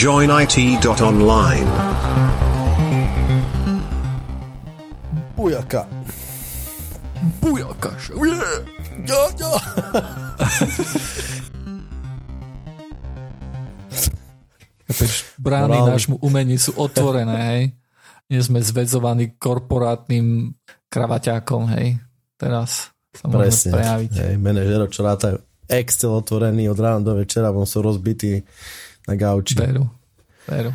joinit.online. Bujaka. Bujaka. Ja, ja. Brány nášmu umeniu sú otvorené, hej. Nie sme zväzovaní korporátnym kravaťákom, hej. Teraz sa Presne. prejaviť. Hej, manažero, čo rátajú Excel otvorený od rána do večera, von sú rozbití na gauči. Veru, veru.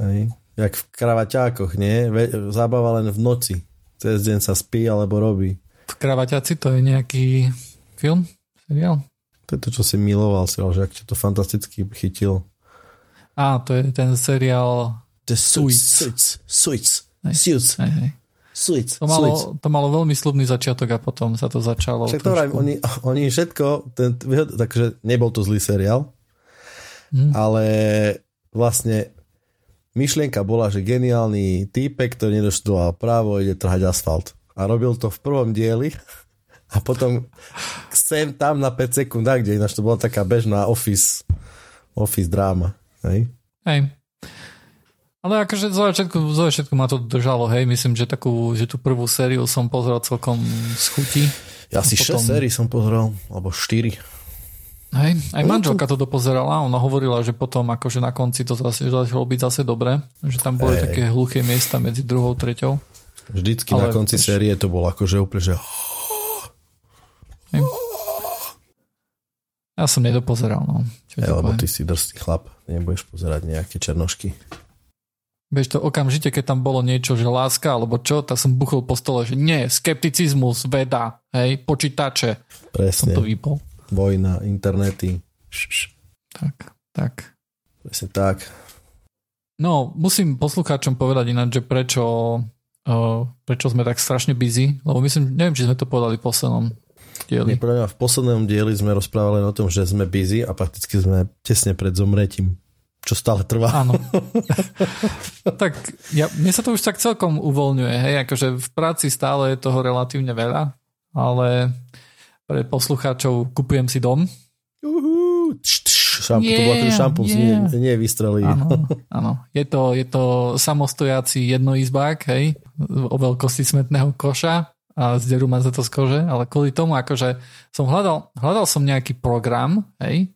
Hej. Jak v kravaťákoch, nie? Zábava len v noci. Cez deň sa spí alebo robí. V kravaťaci to je nejaký film? Seriál? To je to, čo si miloval, si že ak to fantasticky chytil. Á, to je ten seriál The Suits. Suits. Suits. Suits. hej, hej. Suits. To, malo, to malo veľmi slubný začiatok a potom sa to začalo Však to vrajím, oni, oni všetko, ten, takže nebol to zlý seriál, Hm. ale vlastne myšlienka bola, že geniálny týpek, ktorý nedoštudoval právo, ide trhať asfalt. A robil to v prvom dieli a potom sem tam na 5 sekúnd, kde ináč to bola taká bežná office, office dráma. Hej? Hej. Ale akože zo začiatku, zo začiatku ma to držalo, hej, myslím, že takú, že tú prvú sériu som pozrel celkom z chuti. Ja si potom- 6 sérií som pozrel, alebo 4. Hej, aj manželka to dopozerala, ona hovorila, že potom akože na konci to zase začalo byť zase dobré, že tam boli Hej. také hluché miesta medzi druhou, treťou. Vždycky na Ale konci vieš- série to bolo akože úplne, že Hej. Ja som nedopozeral, no. Čo ti lebo ty si drsný chlap, nebudeš pozerať nejaké černošky. Vieš to okamžite, keď tam bolo niečo, že láska alebo čo, tak som buchol po stole, že nie, skepticizmus, veda, hej, počítače. Som Presne. to vypol. Vojna, internety. Š, š. Tak, tak. Presne tak. No, musím poslucháčom povedať ináč, že prečo, uh, prečo sme tak strašne busy, lebo myslím, neviem, či sme to povedali v poslednom dieli. Mňa v poslednom dieli sme rozprávali o tom, že sme busy a prakticky sme tesne pred zomretím. Čo stále trvá. Áno. tak ja, mne sa to už tak celkom uvoľňuje, hej, akože v práci stále je toho relatívne veľa, ale pre poslucháčov kupujem si dom. Uhú, tš, tš, šampu, to bol Yeah, ten šampus, yeah. nie, nie vystrelí. Áno, áno. Je to, je to samostojací jednoizbák, hej, o veľkosti smetného koša a zderú ma za to z kože, ale kvôli tomu, akože som hľadal, hľadal som nejaký program, hej,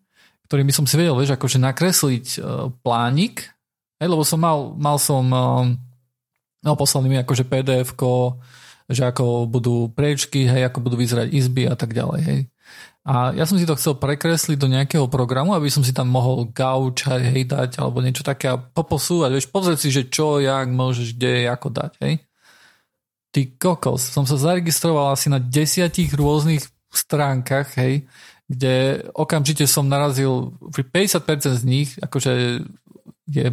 ktorým by som si vedel, vieš, akože nakresliť uh, plánik, hej, lebo som mal, mal som uh, no, poslali mi akože pdf že ako budú priečky, hej, ako budú vyzerať izby a tak ďalej, hej. A ja som si to chcel prekresliť do nejakého programu, aby som si tam mohol gauč hej, dať alebo niečo také a poposúvať, vieš, pozrieť si, že čo, jak môžeš, kde, ako dať, hej. Ty kokos, som sa zaregistroval asi na desiatich rôznych stránkach, hej, kde okamžite som narazil, pri 50% z nich, akože je,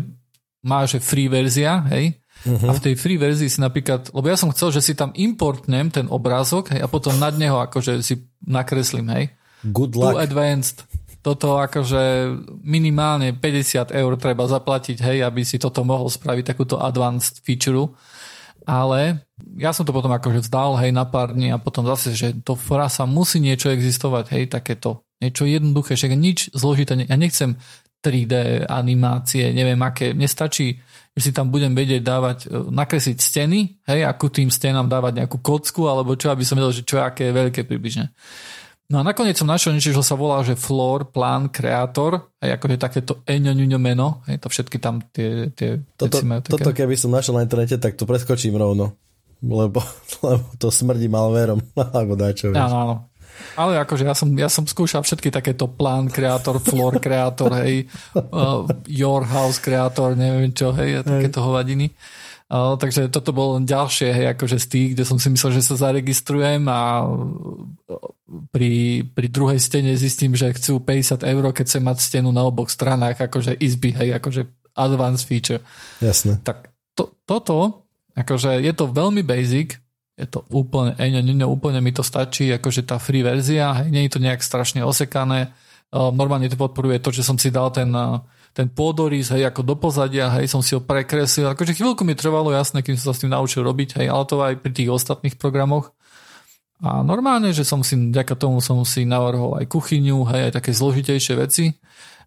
má, že free verzia, hej, a v tej free verzii si napríklad, lebo ja som chcel, že si tam importnem ten obrázok hej, a potom nad neho akože si nakreslím, hej. Good Too luck. advanced. Toto akože minimálne 50 eur treba zaplatiť, hej, aby si toto mohol spraviť, takúto advanced feature. Ale ja som to potom akože vzdal, hej, na pár dní a potom zase, že to frasa musí niečo existovať, hej, takéto. Niečo jednoduché, však nič zložité. Ja nechcem 3D animácie, neviem aké. Mne stačí, že si tam budem vedieť dávať, e, nakresliť steny, hej, ako tým stenám dávať nejakú kocku, alebo čo, aby som vedel, že čo aké je veľké približne. No a nakoniec som našiel niečo, čo sa volá, že Floor Plan Creator, hej, akože takéto eňoňuňo meno, hej, to všetky tam tie, tie Toto, majú také. toto keby som našiel na internete, tak to preskočím rovno. Lebo, lebo to smrdí malverom. Alebo dačo. Áno, áno. Ale akože ja som, ja som skúšal všetky takéto plán kreator, floor kreator, hej, uh, your house kreator, neviem čo, hej, takéto hovadiny. Uh, takže toto bolo len ďalšie, hej, akože z tých, kde som si myslel, že sa zaregistrujem a pri, pri druhej stene zistím, že chcú 50 eur, keď chcem mať stenu na oboch stranách, akože izby, hej, akože advanced feature. Jasné. Tak to, toto, akože je to veľmi basic, je to úplne, eňo, ňoňo, úplne mi to stačí, akože tá free verzia, nie je to nejak strašne osekané, Uh, normálne to podporuje to, že som si dal ten, uh, ten pôdorys, hej, ako do pozadia, hej, som si ho prekreslil, akože chvíľku mi trvalo jasné, kým som sa s tým naučil robiť, hej, ale to aj pri tých ostatných programoch. A normálne, že som si, vďaka tomu som si navrhol aj kuchyňu, hej, aj také zložitejšie veci.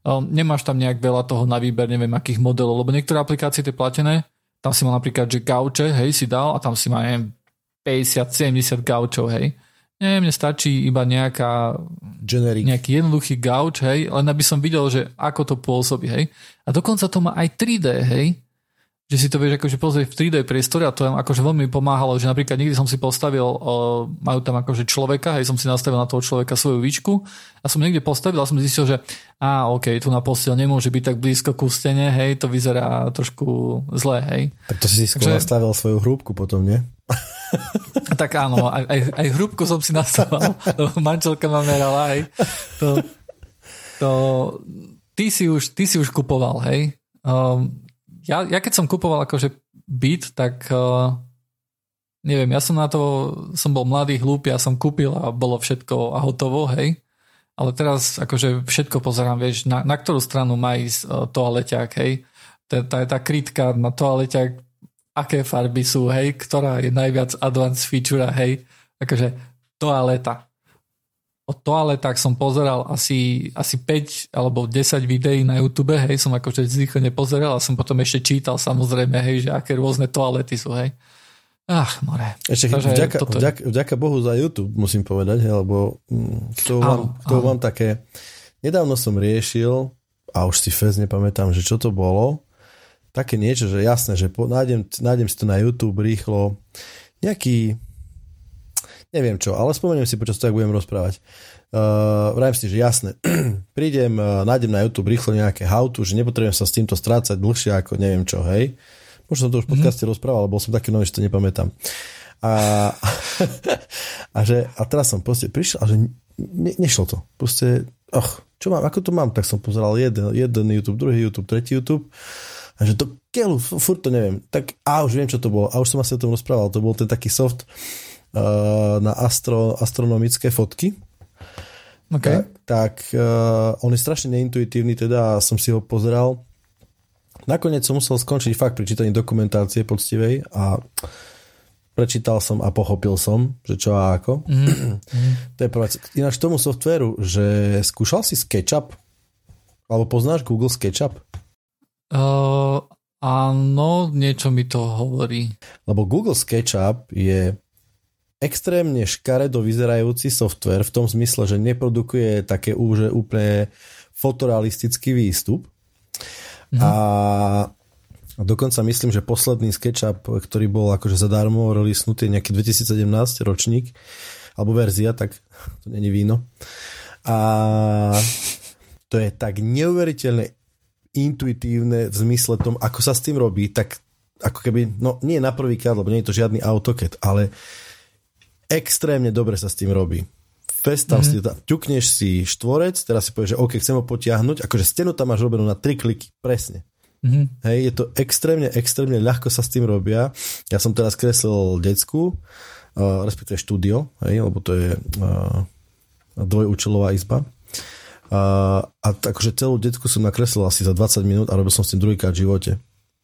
um, nemáš tam nejak veľa toho na výber, neviem akých modelov, lebo niektoré aplikácie tie platené, tam si mal napríklad, že gauče, hej, si dal a tam si má, neviem, 50-70 gaučov, hej. Nie, mne stačí iba nejaká, Generic. nejaký jednoduchý gauč, hej, len aby som videl, že ako to pôsobí, hej. A dokonca to má aj 3D, hej, že si to vieš akože pozrieť v 3D priestore a to je akože veľmi pomáhalo, že napríklad niekdy som si postavil, uh, majú tam akože človeka, hej, som si nastavil na toho človeka svoju výčku a som niekde postavil a som zistil, že a ok, tu na postel nemôže byť tak blízko ku stene, hej, to vyzerá trošku zle, hej. Tak to si si skôr Takže... nastavil svoju hrúbku potom, nie? tak áno, aj, aj, aj hrúbku som si nastavil, manželka ma merala, hej. To, to, ty si už, ty si už kupoval, hej. Um, ja, ja keď som kupoval akože byt, tak uh, neviem, ja som na to, som bol mladý, hlúpy, ja som kúpil a bolo všetko a hotovo, hej. Ale teraz akože všetko pozerám, vieš, na, na ktorú stranu má ísť uh, toaleťák, hej. Tá, tá, tá krytka na toaleťák, aké farby sú, hej, ktorá je najviac advanced feature, hej. Akože toaleta o toaletách som pozeral asi, asi 5 alebo 10 videí na YouTube, hej, som akože zrýchle nepozeral a som potom ešte čítal samozrejme, hej, že aké rôzne toalety sú, hej. Ach, more. Ešte Takže vďaka, toto... vďaka, vďaka Bohu za YouTube, musím povedať, hej, lebo to mm, mám, to mám také... Nedávno som riešil, a už si fez nepamätám, že čo to bolo, také niečo, že jasné, že po, nájdem, nájdem si to na YouTube rýchlo, nejaký neviem čo, ale spomeniem si počas toho, ak budem rozprávať. Uh, vrajem si, že jasné, prídem, uh, nájdem na YouTube rýchlo nejaké how že nepotrebujem sa s týmto strácať dlhšie ako neviem čo, hej. Možno som to už v mhm. podcaste mm-hmm. rozprával, bol som taký nový, že to nepamätám. A, a, že, a teraz som proste prišiel a že ne, nešlo to. Proste, och, čo mám, ako to mám? Tak som pozeral jeden, jeden YouTube, druhý YouTube, tretí YouTube. A že to keľu, furt to neviem. Tak a už viem, čo to bolo. A už som asi o tom rozprával. To bol ten taký soft, Eh, na astro, astronomické fotky. Okay. Tak, tak uh, on je strašne neintuitívny, teda som si ho pozeral. Nakoniec som musel skončiť fakt pri čítaní dokumentácie poctivej a prečítal som a pochopil som, že čo a ako. Mm. to je prvá Ináč tomu softveru, že skúšal si SketchUp? Alebo poznáš Google SketchUp? Uh, áno, niečo mi to hovorí. Lebo Google SketchUp je extrémne škaredo vyzerajúci software v tom zmysle, že neprodukuje také už úplne fotorealistický výstup. Mm. A dokonca myslím, že posledný SketchUp, ktorý bol akože zadarmo releasnutý, nejaký 2017 ročník, alebo verzia, tak to není víno. A to je tak neuveriteľne intuitívne v zmysle tom, ako sa s tým robí, tak ako keby, no nie na prvý krát, lebo nie je to žiadny AutoCAD, ale extrémne dobre sa s tým robí. Festal mm-hmm. si, tam, ťukneš si štvorec, teraz si povieš, že OK, chcem ho potiahnuť, akože stenu tam máš robenú na tri kliky, presne. Mm-hmm. Hej, je to extrémne, extrémne ľahko sa s tým robia. Ja som teraz kreslil decku, uh, respektíve štúdio, hej, lebo to je uh, dvojúčelová izba. Uh, a akože celú detku som nakreslil asi za 20 minút a robil som s tým druhýkrát v živote.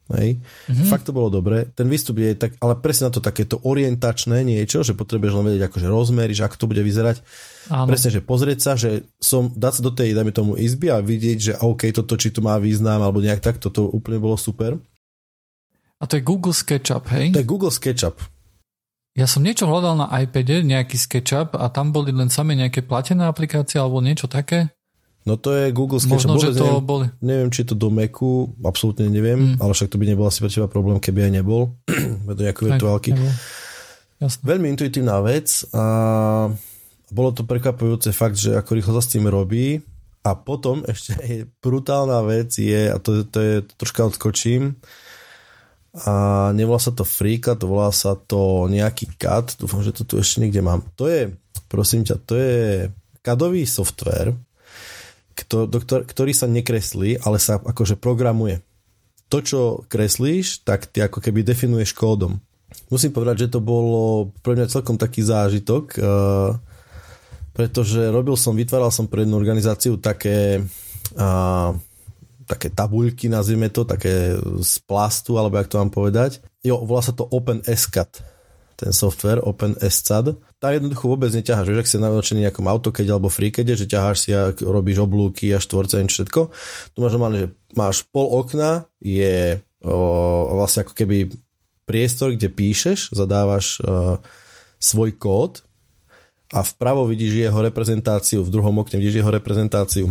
Hej. Mm-hmm. Fakt to bolo dobre. Ten výstup je tak, ale presne na to takéto orientačné niečo, že potrebuješ len vedieť akože rozmery, že ako to bude vyzerať. Áno. Presne, že pozrieť sa, že som, dať sa do tej, dajme tomu izby a vidieť, že OK, toto či to má význam, alebo nejak tak, toto úplne bolo super. A to je Google SketchUp, hej? To je Google SketchUp. Ja som niečo hľadal na iPade, nejaký SketchUp a tam boli len samé nejaké platené aplikácie alebo niečo také. No to je Google SketchUp. Možno, že to neviem, boli. neviem, či je to do Macu, absolútne neviem, mm. ale však to by nebol asi pre teba problém, keby aj nebol. je to nejaké virtuálky. Veľmi intuitívna vec a bolo to prekvapujúce fakt, že ako rýchlo sa s tým robí a potom ešte je brutálna vec je, a to, to je, to troška odskočím, a nevolá sa to Freaka, to volá sa to nejaký CAD, dúfam, že to tu ešte niekde mám. To je, prosím ťa, to je CADový software, kto, do, ktorý sa nekreslí, ale sa akože programuje. To, čo kreslíš, tak ty ako keby definuješ kódom. Musím povedať, že to bolo pre mňa celkom taký zážitok, uh, pretože robil som, vytváral som pre jednu organizáciu také uh, také tabuľky, nazvime to, také z plastu, alebo jak to mám povedať. Jo, volá sa to OpenSCAD. ten software OpenSCAD, tam jednoducho vôbec neťaháš, vieš, ak si naučený nejakom AutoCAD alebo FreeCAD, že ťaháš si a robíš oblúky a štvorce a všetko. Tu máš normálne, že máš pol okna, je o, vlastne ako keby priestor, kde píšeš, zadávaš o, svoj kód a vpravo vidíš jeho reprezentáciu, v druhom okne vidíš jeho reprezentáciu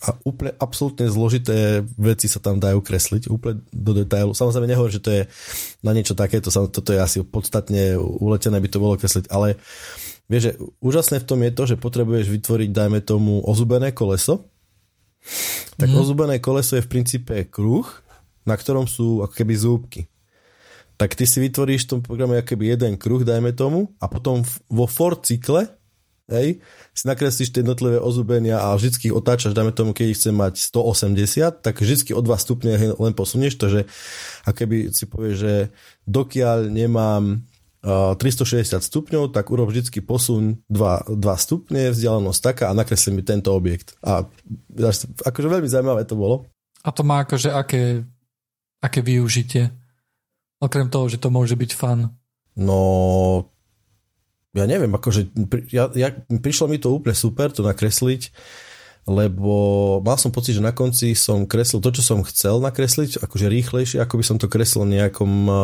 a úplne absolútne zložité veci sa tam dajú kresliť, úplne do detailu. Samozrejme nehovorím, že to je na niečo takéto, toto je asi podstatne uletené, by to bolo kresliť, ale vieš, že úžasné v tom je to, že potrebuješ vytvoriť, dajme tomu, ozubené koleso. Tak mm. ozubené koleso je v princípe kruh, na ktorom sú ako keby zúbky. Tak ty si vytvoríš v tom programe ako keby jeden kruh, dajme tomu, a potom vo for cykle hej, si nakreslíš tie jednotlivé ozubenia a vždy ich otáčaš, dáme tomu, keď ich chcem mať 180, tak vždy o 2 stupne len posunieš to, že a keby si povieš, že dokiaľ nemám 360 stupňov, tak urob vždy posun 2, 2 stupne, vzdialenosť taká a nakreslím mi tento objekt. A akože veľmi zaujímavé to bolo. A to má akože aké, aké využitie? Okrem toho, že to môže byť fan. No, ja neviem, akože ja, ja, prišlo mi to úplne super to nakresliť, lebo mal som pocit, že na konci som kreslil to, čo som chcel nakresliť, akože rýchlejšie, ako by som to kreslil v nejakom uh,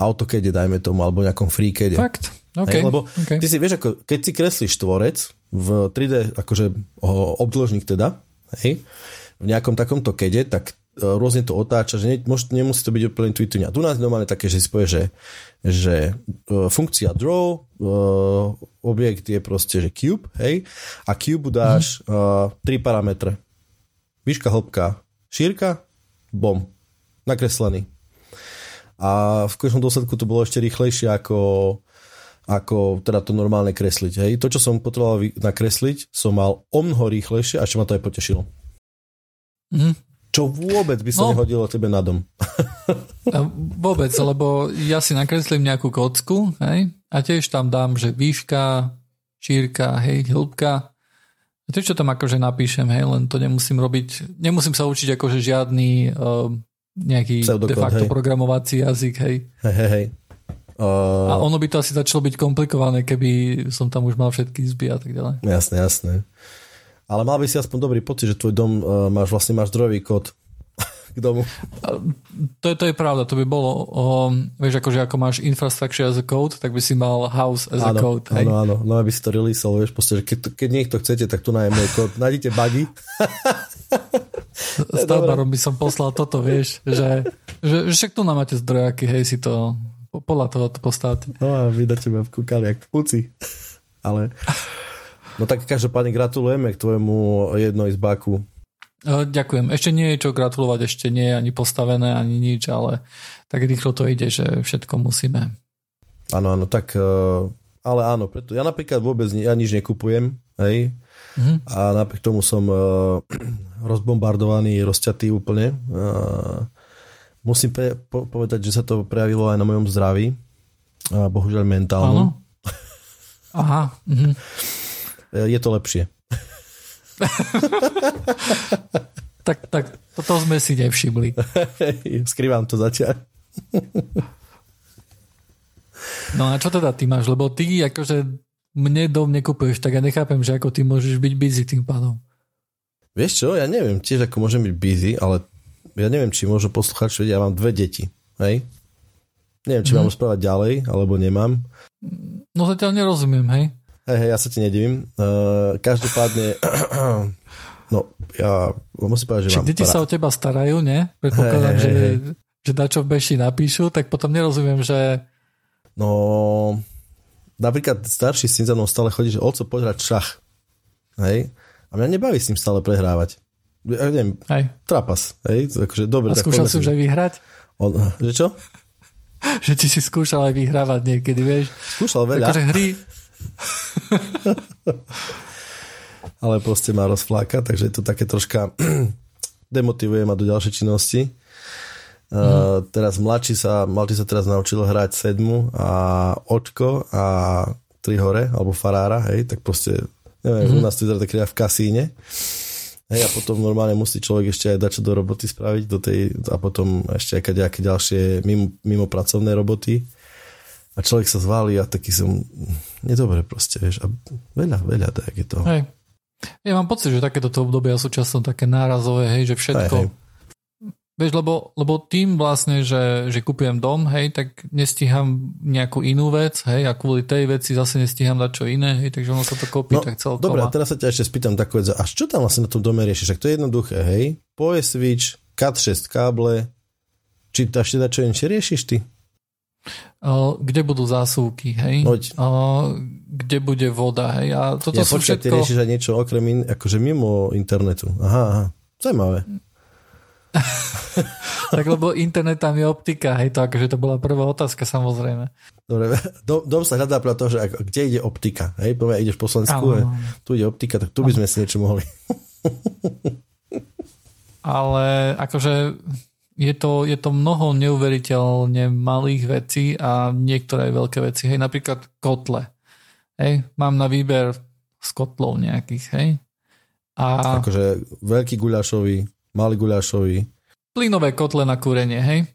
AutoCADe, dajme tomu, alebo nejakom FreeCADe. Fakt? Okay. Hej, lebo okay. ty si vieš, ako, keď si kreslíš tvorec v 3D, akože obdĺžnik teda, hej, v nejakom takomto kede, tak E, rôzne to otáča, že ne, môž, nemusí to byť úplne intuitívne. A tu nás normálne také, že si povie, že, že uh, funkcia draw, uh, objekt je proste, že cube, hej, a cube dáš uh, tri parametre. Výška, hĺbka, šírka, bom, nakreslený. A v konečnom dôsledku to bolo ešte rýchlejšie ako, ako teda to normálne kresliť. Hej. To, čo som potreboval nakresliť, som mal o mnoho rýchlejšie a ešte ma to aj potešilo. Mm. Čo vôbec by sa no, nehodilo tebe na dom. vôbec, lebo ja si nakreslím nejakú kocku hej, a tiež tam dám, že výška, šírka, hej, hĺbka. A to, čo tam akože napíšem, hej, len to nemusím robiť, nemusím sa učiť akože žiadny uh, nejaký Pseudokod, de facto hej. programovací jazyk, hej. Hej, hej, hej. Uh... A ono by to asi začalo byť komplikované, keby som tam už mal všetky izby a tak ďalej. Jasné, jasné. Ale mal by si aspoň dobrý pocit, že tvoj dom uh, máš vlastne máš zdrojový kód k domu. To je, to je pravda, to by bolo, um, vieš, akože ako máš infrastructure as a code, tak by si mal house as áno, a code. Hej? Áno, áno, no aby si to releaseol, vieš, proste, že keď, keď niekto chcete, tak tu nájme kód. Nájdete bugy. Stavbarom by som poslal toto, vieš, že, že, že však tu nám máte zdrojaky, hej, si to podľa toho to postavte. No a vy na teba kúkali, jak v puci. Ale No tak každopádne gratulujeme k tvojemu jednoizbáku. Ďakujem. Ešte nie je čo gratulovať, ešte nie je ani postavené, ani nič, ale tak rýchlo to ide, že všetko musíme. Áno, áno, tak ale áno, preto ja napríklad vôbec ja nič nekupujem, hej, mm-hmm. a napriek tomu som uh, rozbombardovaný, rozťatý úplne. Uh, musím pe- po- povedať, že sa to prejavilo aj na mojom zdraví, uh, bohužiaľ mentálnom. Áno. Aha. Mm-hmm. E, je to lepšie. tak, tak toto sme si nevšimli. Skrývam to zatiaľ. no a čo teda ty máš? Lebo ty akože mne dom nekupuješ, tak ja nechápem, že ako ty môžeš byť busy tým pádom. Vieš čo, ja neviem tiež ako môžem byť busy, ale ja neviem, či môžu poslúchať, že ja mám dve deti. Hej? Neviem, či hmm. mám mhm. rozprávať ďalej, alebo nemám. No zatiaľ nerozumiem, hej? Hej, ja sa ti nedivím. Uh, každopádne, no, ja musím povedať, že Či mám... deti sa o teba starajú, nie? Predpokladám, hey, že, hey. že na čo v beši napíšu, tak potom nerozumiem, že... No, napríklad starší syn za mnou stále chodí, že oco, poď hrať šach. Hej? A mňa nebaví s ním stále prehrávať. Ja neviem, hej. trapas. Hej? Akože, dobre, A skúšal si už aj vyhrať? On, že čo? že ti si skúšal aj vyhrávať niekedy, vieš? Skúšal veľa. Takže hry, Ale proste má rozfláka, takže je to také troška demotivuje ma do ďalšej činnosti. Mm. Uh, teraz mladší sa, mladší sa teraz naučil hrať sedmu a očko a tri hore, alebo farára, hej, tak proste, neviem, mm. u nás to je také v kasíne. Hej, a potom normálne musí človek ešte aj dať čo do roboty spraviť, do tej, a potom ešte aj nejaké ďalšie mimo, mimo pracovné roboty. A človek sa zvalí a taký som nedobre proste, vieš. A veľa, veľa tak je to. Hej. Ja mám pocit, že takéto obdobia sú často také nárazové, hej, že všetko... Hej, hej. Vieš, lebo, lebo tým vlastne, že, že kúpujem dom, hej, tak nestíham nejakú inú vec, hej, a kvôli tej veci zase nestíham dať čo iné, hej, takže ono sa to kopí no, tak celkovo. Dobre, a teraz sa ťa ešte spýtam takú vec, a čo tam vlastne na tom dome riešiš? Tak to je jednoduché, hej, PoE switch, Cat6 káble, či to ešte čo inšie riešiš ty? Kde budú zásuvky, hej? Hoď. kde bude voda, hej? A toto ja, sú počkaj, všetko... ty riešiš aj niečo okrem, in, akože mimo internetu. Aha, aha. Zajímavé. tak lebo internet tam je optika, hej, to akože to bola prvá otázka samozrejme. Dobre, dom, dom sa hľadá pre to, že ako, kde ide optika, hej, povie, ideš po Slovensku, tu ide optika, tak tu by sme si niečo mohli. Ale akože je to, je to mnoho neuveriteľne malých vecí a niektoré veľké veci. Hej, napríklad kotle. Hej, mám na výber z kotlov nejakých, hej. A... Akože veľký guľašový, malý guľašový. Plynové kotle na kúrenie, hej.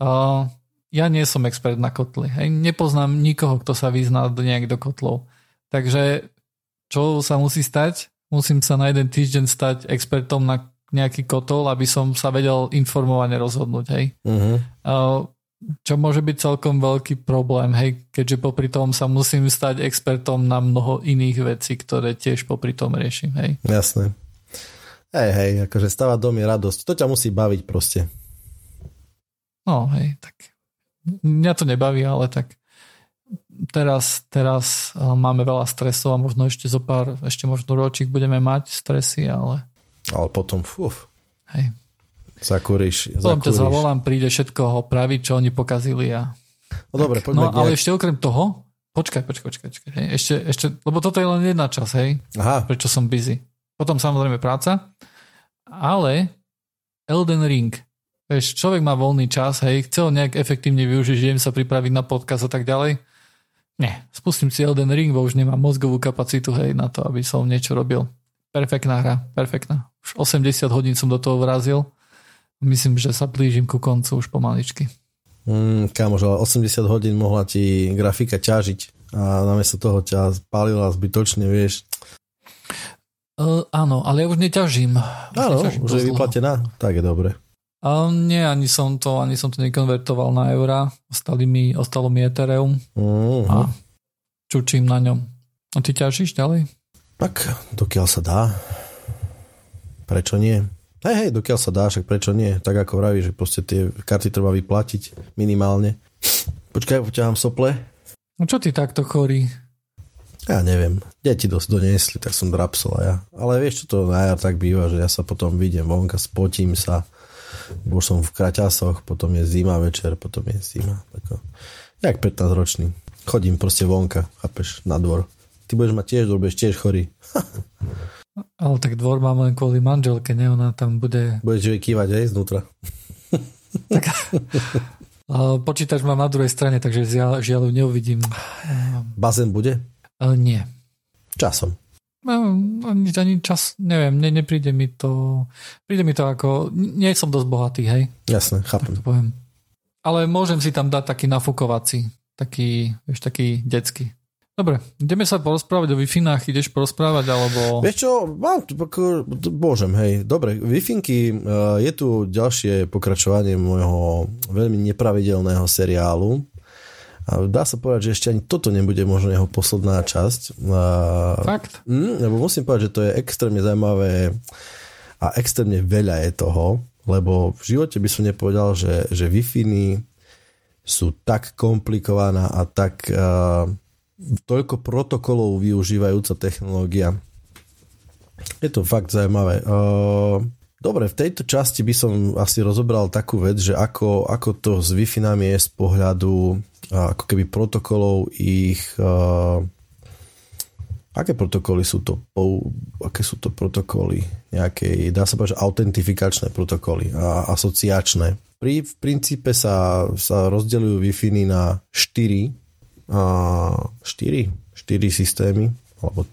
Uh, ja nie som expert na kotly, hej. Nepoznám nikoho, kto sa vyzná nejak do kotlov. Takže čo sa musí stať? Musím sa na jeden týždeň stať expertom na nejaký kotol, aby som sa vedel informovane rozhodnúť, hej. Uh-huh. Čo môže byť celkom veľký problém, hej, keďže popri tom sa musím stať expertom na mnoho iných vecí, ktoré tiež popri tom riešim, hej. Jasné. Hej, hej, akože stavať dom je radosť. To ťa musí baviť proste. No, hej, tak mňa to nebaví, ale tak teraz, teraz máme veľa stresov a možno ešte zo pár, ešte možno ročík budeme mať stresy, ale ale potom, fuf. Hej. Zakúriš. Potom ťa zavolám, príde všetko opraviť, čo oni pokazili a... No dobre, poďme No ale ešte okrem toho, počkaj, počkaj, počkaj, počkaj hej, ešte, ešte, lebo toto je len jedna čas, hej, Aha. prečo som busy. Potom samozrejme práca, ale Elden Ring, vieš, človek má voľný čas, hej, chce ho nejak efektívne využiť, idem sa pripraviť na podcast a tak ďalej. Nie, spustím si Elden Ring, bo už nemám mozgovú kapacitu, hej, na to, aby som niečo robil. Perfektná hra, perfektná. Už 80 hodín som do toho vrazil. Myslím, že sa blížim ku koncu už pomaličky. Mm, kamož, ale 80 hodín mohla ti grafika ťažiť a namiesto toho ťa spálila zbytočne, vieš. Uh, áno, ale ja už neťažím. Áno, už je vyplatená, tak je dobre. Uh, nie, ani som to, ani som to nekonvertoval na eurá. Ostali mi, ostalo mi Ethereum uh-huh. a čučím na ňom. A ty ťažíš ďalej? Tak, dokiaľ sa dá. Prečo nie? Hej, hej, dokiaľ sa dá, však prečo nie? Tak ako vraví, že proste tie karty treba vyplatiť minimálne. Počkaj, poťahám sople. No čo ty takto chorý? Ja neviem. Deti dosť doniesli, tak som drapsol ja. Ale vieš, čo to na jar tak býva, že ja sa potom vidím vonka, spotím sa. Už som v kraťasoch, potom je zima večer, potom je zima. Tako. Jak 15 ročný. Chodím proste vonka, chápeš, na dvor ty budeš mať tiež, budeš tiež chorý. Ale tak dvor mám len kvôli manželke, ne? Ona tam bude... Budeš ju kývať aj znútra. tak, počítač mám na druhej strane, takže žiaľ, žiaľ neuvidím. Bazén bude? Ale nie. Časom. No, ani, ani čas, neviem, ne, nepríde mi to, príde mi to ako, nie som dosť bohatý, hej? Jasné, chápem. Tak to poviem. Ale môžem si tam dať taký nafukovací, taký, vieš, taký detský. Dobre, ideme sa porozprávať o wi ideš porozprávať, alebo... Vieš čo, mám, božem, hej, dobre, wi eh, je tu ďalšie pokračovanie môjho veľmi nepravidelného seriálu. A dá sa povedať, že ešte ani toto nebude možno jeho posledná časť. Fakt? Mm, lebo musím povedať, že to je extrémne zaujímavé a extrémne veľa je toho, lebo v živote by som nepovedal, že, že wi sú tak komplikovaná a tak uh, toľko protokolov využívajúca technológia. Je to fakt zaujímavé. Dobre, v tejto časti by som asi rozobral takú vec, že ako, ako to s wi je z pohľadu ako keby protokolov ich aké protokoly sú to? Aké sú to protokoly? Nejaké, dá sa povedať, že autentifikačné protokoly a asociačné. Pri, v princípe sa, sa rozdeľujú wi na 4 4, 4 systémy, alebo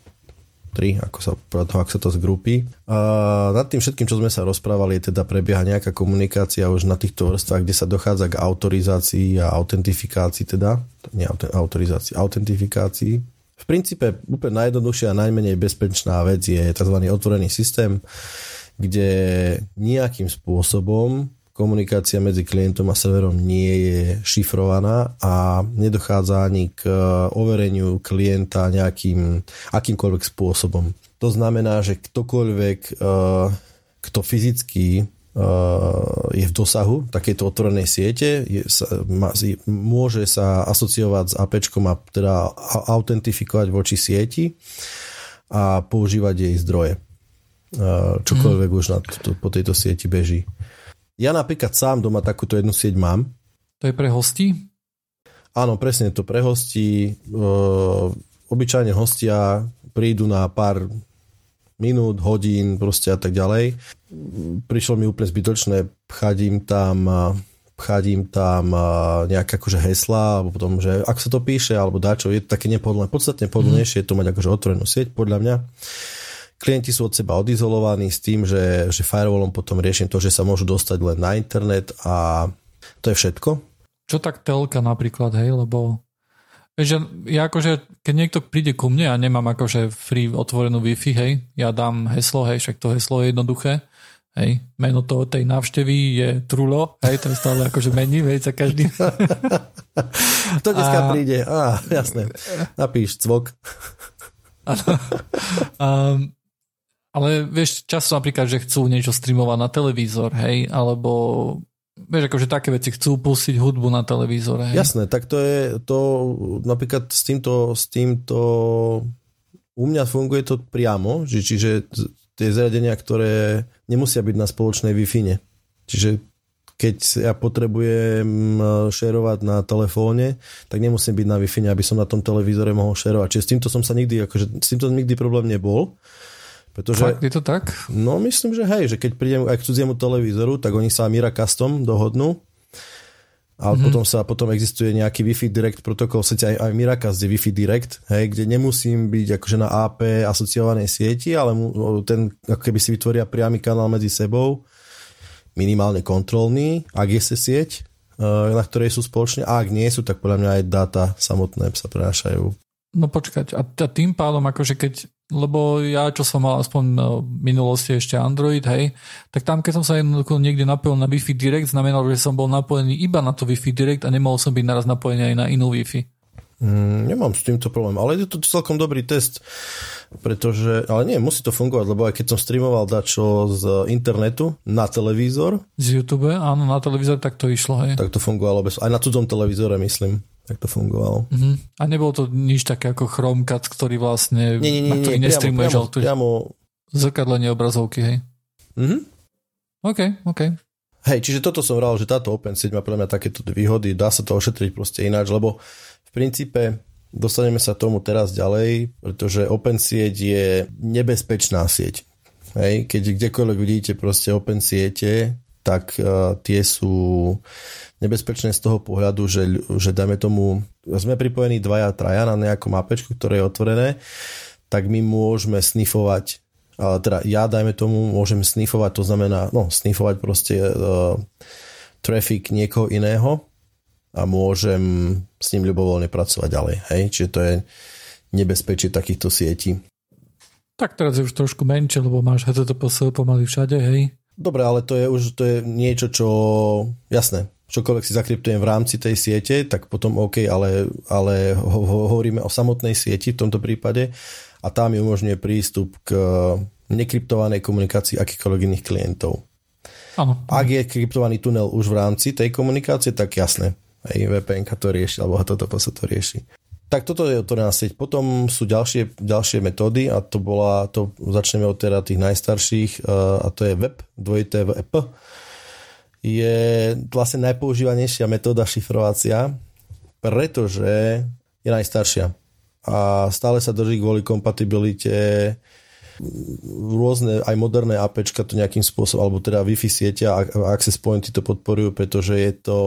3, ako sa, ako sa to zgrupí. A nad tým všetkým, čo sme sa rozprávali, teda prebieha nejaká komunikácia už na týchto vrstvách, kde sa dochádza k autorizácii a autentifikácii, teda, nie autorizácii, autentifikácii. V princípe úplne najjednoduchšia a najmenej bezpečná vec je tzv. otvorený systém, kde nejakým spôsobom komunikácia medzi klientom a serverom nie je šifrovaná a nedochádza ani k overeniu klienta nejakým akýmkoľvek spôsobom. To znamená, že ktokoľvek, eh, kto fyzicky eh, je v dosahu takejto otvorenej siete, je, sa, ma, môže sa asociovať s APčkom a teda autentifikovať voči sieti a používať jej zdroje. Čokoľvek hmm. už na to, po tejto sieti beží. Ja napríklad sám doma takúto jednu sieť mám. To je pre hostí? Áno, presne to pre hostí. E, obyčajne hostia prídu na pár minút, hodín proste a tak ďalej. Prišlo mi úplne zbytočné, pchať tam pchať im tam nejaké akože hesla, alebo potom, že ak sa to píše, alebo dačo, je to také nepodľné. Podstatne podľnejšie mm. je to mať akože otvorenú sieť, podľa mňa. Klienti sú od seba odizolovaní s tým, že, že firewallom potom riešim to, že sa môžu dostať len na internet a to je všetko. Čo tak telka napríklad, hej, lebo že ja akože, keď niekto príde ku mne a nemám akože free otvorenú Wi-Fi, hej, ja dám heslo, hej, však to heslo je jednoduché, hej, meno toho tej návštevy je Trulo, hej, to je stále akože mení, hej, za každý. to dneska a... príde, á, jasné, napíš cvok. um, ale vieš, často napríklad, že chcú niečo streamovať na televízor, hej, alebo vieš, akože také veci chcú pustiť hudbu na televízore. Hej. Jasné, tak to je to, napríklad s týmto, s týmto u mňa funguje to priamo, že, čiže tie zariadenia, ktoré nemusia byť na spoločnej Wi-Fi. Čiže keď ja potrebujem šerovať na telefóne, tak nemusím byť na Wi-Fi, aby som na tom televízore mohol šerovať. Čiže s týmto som sa nikdy, akože, s týmto nikdy problém nebol. Pretože, Fakt, je to tak? No myslím, že hej, že keď prídem aj k cudziemu televízoru, tak oni sa Mira Custom dohodnú ale mm-hmm. potom sa potom existuje nejaký Wi-Fi Direct protokol, sice aj, aj Miracast je Wi-Fi Direct, hej, kde nemusím byť akože na AP asociovanej sieti, ale mu, ten ako keby si vytvoria priamy kanál medzi sebou, minimálne kontrolný, ak je sa sieť, eh, na ktorej sú spoločne, a ak nie sú, tak podľa mňa aj dáta samotné sa prenášajú. No počkať, a tým pádom akože keď lebo ja, čo som mal aspoň no, v minulosti ešte Android, hej, tak tam, keď som sa jednoducho niekde napojil na Wi-Fi Direct, znamenalo, že som bol napojený iba na to Wi-Fi Direct a nemohol som byť naraz napojený aj na inú Wi-Fi. Mm, nemám s týmto problém, ale je to celkom dobrý test, pretože, ale nie, musí to fungovať, lebo aj keď som streamoval dačo z internetu na televízor. Z YouTube, áno, na televízor, tak to išlo, hej. Tak to fungovalo, bez, aj na cudzom televízore, myslím tak to fungovalo. Uh-huh. A nebol to nič také ako Chromecast, ktorý vlastne, nie, nie, nie, na ktorý nie, nestreamuješ, priamo, priamo, priamo... zrkadlenie obrazovky, hej? Uh-huh. OK, OK. Hej, čiže toto som vral, že táto Open sieť má pre mňa takéto výhody, dá sa to ošetriť proste ináč, lebo v princípe dostaneme sa tomu teraz ďalej, pretože Open sieť je nebezpečná sieť. Hej, keď kdekoľvek vidíte proste Open siete, tak uh, tie sú nebezpečné z toho pohľadu, že, že dajme tomu, sme pripojení dvaja, traja na nejakom mapečku, ktoré je otvorené, tak my môžeme snifovať, ale teda ja dajme tomu, môžem snifovať, to znamená, no snifovať proste uh, traffic niekoho iného a môžem s ním ľubovoľne pracovať ďalej. Hej? Čiže to je nebezpečie takýchto sietí. Tak teraz je už trošku menšie, lebo máš HTTPS pomaly všade, hej? Dobre, ale to je už to je niečo, čo... Jasné, čokoľvek si zakryptujem v rámci tej siete, tak potom OK, ale, ale ho, ho, hovoríme o samotnej sieti v tomto prípade a tam mi umožňuje prístup k nekryptovanej komunikácii akýchkoľvek iných klientov. Ano. Ak je kryptovaný tunel už v rámci tej komunikácie, tak jasné, aj VPN to rieši, alebo toto sa to rieši. Tak toto je otvorená sieť. Potom sú ďalšie, ďalšie metódy a to bola, to začneme od teda tých najstarších a to je web, dvojité web je vlastne najpoužívanejšia metóda šifrovacia, pretože je najstaršia a stále sa drží kvôli kompatibilite rôzne aj moderné APčka to nejakým spôsobom, alebo teda Wi-Fi siete a access pointy to podporujú, pretože je to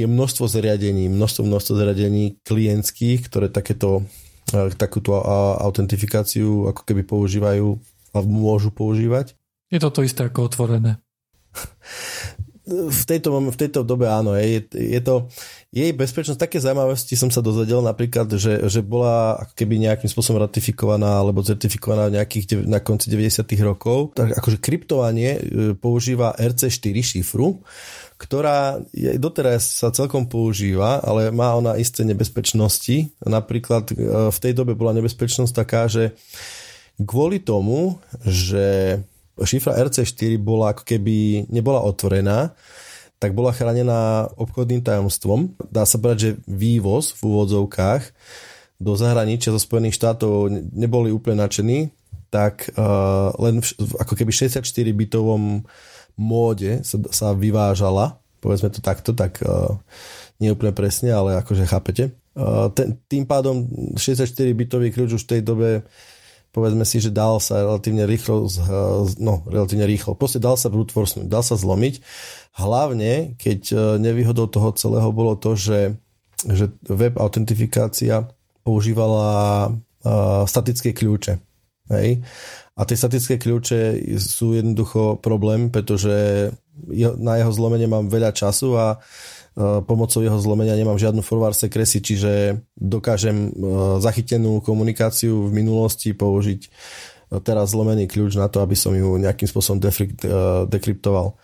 je množstvo zariadení, množstvo, množstvo zariadení klientských, ktoré takéto takúto autentifikáciu ako keby používajú alebo môžu používať. Je to to isté ako otvorené. v tejto, v tejto dobe áno, je, je to jej bezpečnosť, také zaujímavosti som sa dozvedel napríklad, že, že bola ako keby nejakým spôsobom ratifikovaná alebo certifikovaná nejakých, na konci 90 rokov, tak akože kryptovanie e, používa RC4 šifru, ktorá je, doteraz sa celkom používa, ale má ona isté nebezpečnosti. Napríklad e, v tej dobe bola nebezpečnosť taká, že kvôli tomu, že šifra RC4 bola ako keby nebola otvorená, tak bola chránená obchodným tajomstvom. Dá sa povedať, že vývoz v úvodzovkách do zahraničia zo Spojených štátov neboli úplne nadšení, tak uh, len v, ako keby 64 bitovom móde sa, sa vyvážala, povedzme to takto, tak uh, nie úplne presne, ale akože chápete. Uh, ten, tým pádom 64 bitový kľúč už v tej dobe povedzme si, že dal sa relatívne rýchlo, no relatívne rýchlo, proste dal sa brute dal sa zlomiť. Hlavne, keď e, nevýhodou toho celého bolo to, že, že web autentifikácia používala uh, statické kľúče. Hej? A tie statické kľúče sú jednoducho problém, pretože na jeho zlomenie mám veľa času a E, pomocou jeho zlomenia nemám žiadnu forward secrecy, čiže dokážem e, zachytenú komunikáciu v minulosti použiť e, teraz zlomený kľúč na to, aby som ju nejakým spôsobom dekryptoval.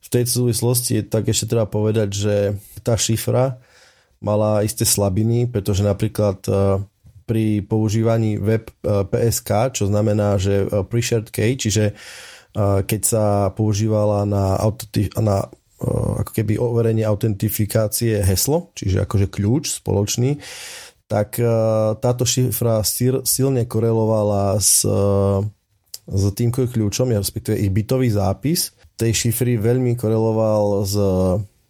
V tej súvislosti tak ešte treba povedať, že tá šifra mala isté slabiny, pretože napríklad pri používaní web PSK, čo znamená, že pre-shared key, čiže keď sa používala na, na ako keby overenie autentifikácie heslo, čiže akože kľúč spoločný, tak táto šifra silne korelovala s, s tým kľúčom, respektíve ich bytový zápis. Tej šifry veľmi koreloval s,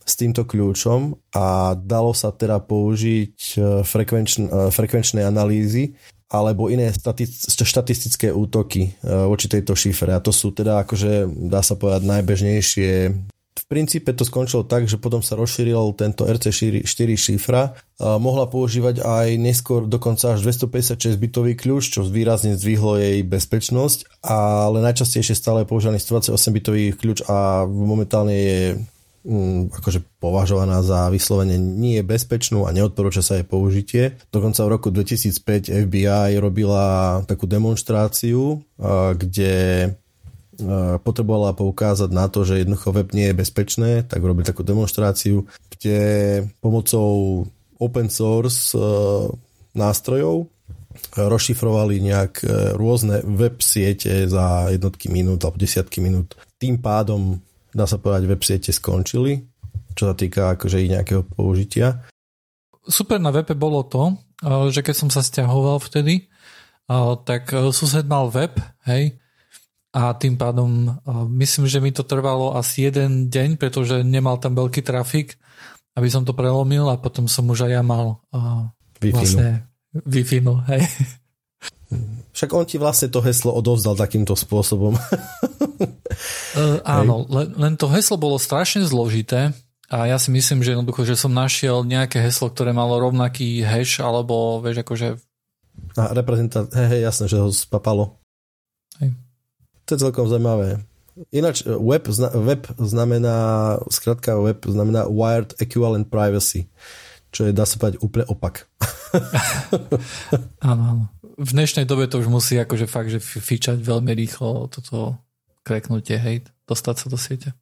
s týmto kľúčom a dalo sa teda použiť frekvenčn, frekvenčné analýzy alebo iné štatistické útoky voči tejto šifre. A to sú teda akože, dá sa povedať, najbežnejšie v princípe to skončilo tak, že potom sa rozšíril tento RC4 šifra. Mohla používať aj neskôr dokonca až 256 bitový kľúč, čo výrazne zdvihlo jej bezpečnosť, ale najčastejšie stále je používaný 128 bitový kľúč a momentálne je akože považovaná za vyslovene nie bezpečnú a neodporúča sa jej použitie. Dokonca v roku 2005 FBI robila takú demonstráciu, kde potrebovala poukázať na to, že jednoducho web nie je bezpečné, tak robili takú demonstráciu, kde pomocou open source e, nástrojov rozšifrovali nejak e, rôzne web siete za jednotky minút alebo desiatky minút. Tým pádom, dá sa povedať, web siete skončili, čo sa týka akože ich nejakého použitia. Super na webe bolo to, e, že keď som sa stiahoval vtedy, tak sused mal web, hej, a tým pádom myslím, že mi to trvalo asi jeden deň, pretože nemal tam veľký trafik, aby som to prelomil a potom som už aj ja mal Wi-Fi. vlastne Wi-Fi, hej. Však on ti vlastne to heslo odovzdal takýmto spôsobom. uh, áno, len, len to heslo bolo strašne zložité a ja si myslím, že jednoducho, že som našiel nejaké heslo, ktoré malo rovnaký hash, alebo vieš, akože... A reprezentant, hej, hej, jasné, že ho spapalo. Hej. To je celkom zaujímavé. Ináč e, web, web znamená, skratka web znamená Wired Equivalent Privacy, čo je, dá sa povedať, úplne opak. áno, áno. V dnešnej dobe to už musí akože fakt, že fičať veľmi rýchlo toto kreknutie, hej, dostať sa do siete.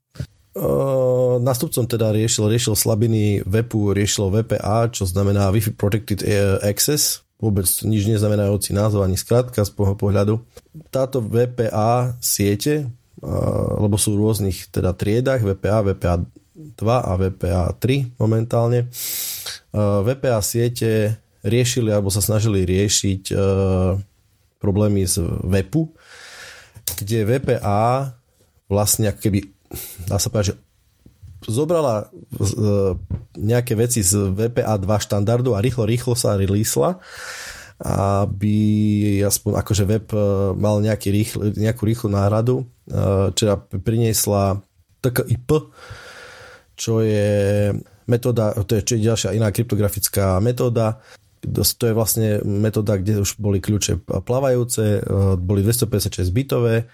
Uh, nastupcom teda riešil, riešil slabiny webu, riešil VPA, čo znamená Wi-Fi Protected Access, vôbec nič neznamenajúci názov ani skrátka z pohľadu. Táto VPA siete, lebo sú v rôznych teda triedách, VPA, VPA 2 a VPA 3 momentálne. VPA siete riešili alebo sa snažili riešiť problémy z webu, kde VPA vlastne ako keby dá sa povedať, že zobrala e, nejaké veci z VPA 2 štandardu a rýchlo, rýchlo sa releasla aby aspoň akože web e, mal nejaký rýchl, nejakú rýchlu náhradu, teda priniesla TKIP, čo je metóda, to je ďalšia iná kryptografická metóda, To je vlastne metóda, kde už boli kľúče plavajúce, boli 256 bitové,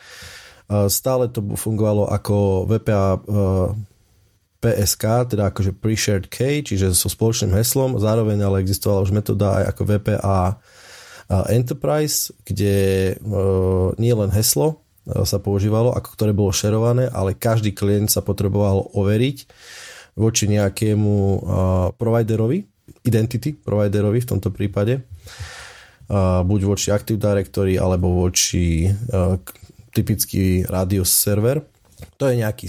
stále to fungovalo ako VPA PSK, teda akože pre-shared key, čiže so spoločným heslom, zároveň ale existovala už metóda aj ako VPA Enterprise, kde nie len heslo sa používalo, ako ktoré bolo šerované, ale každý klient sa potreboval overiť voči nejakému providerovi, identity providerovi v tomto prípade, buď voči Active Directory alebo voči typický radius server. To je nejaký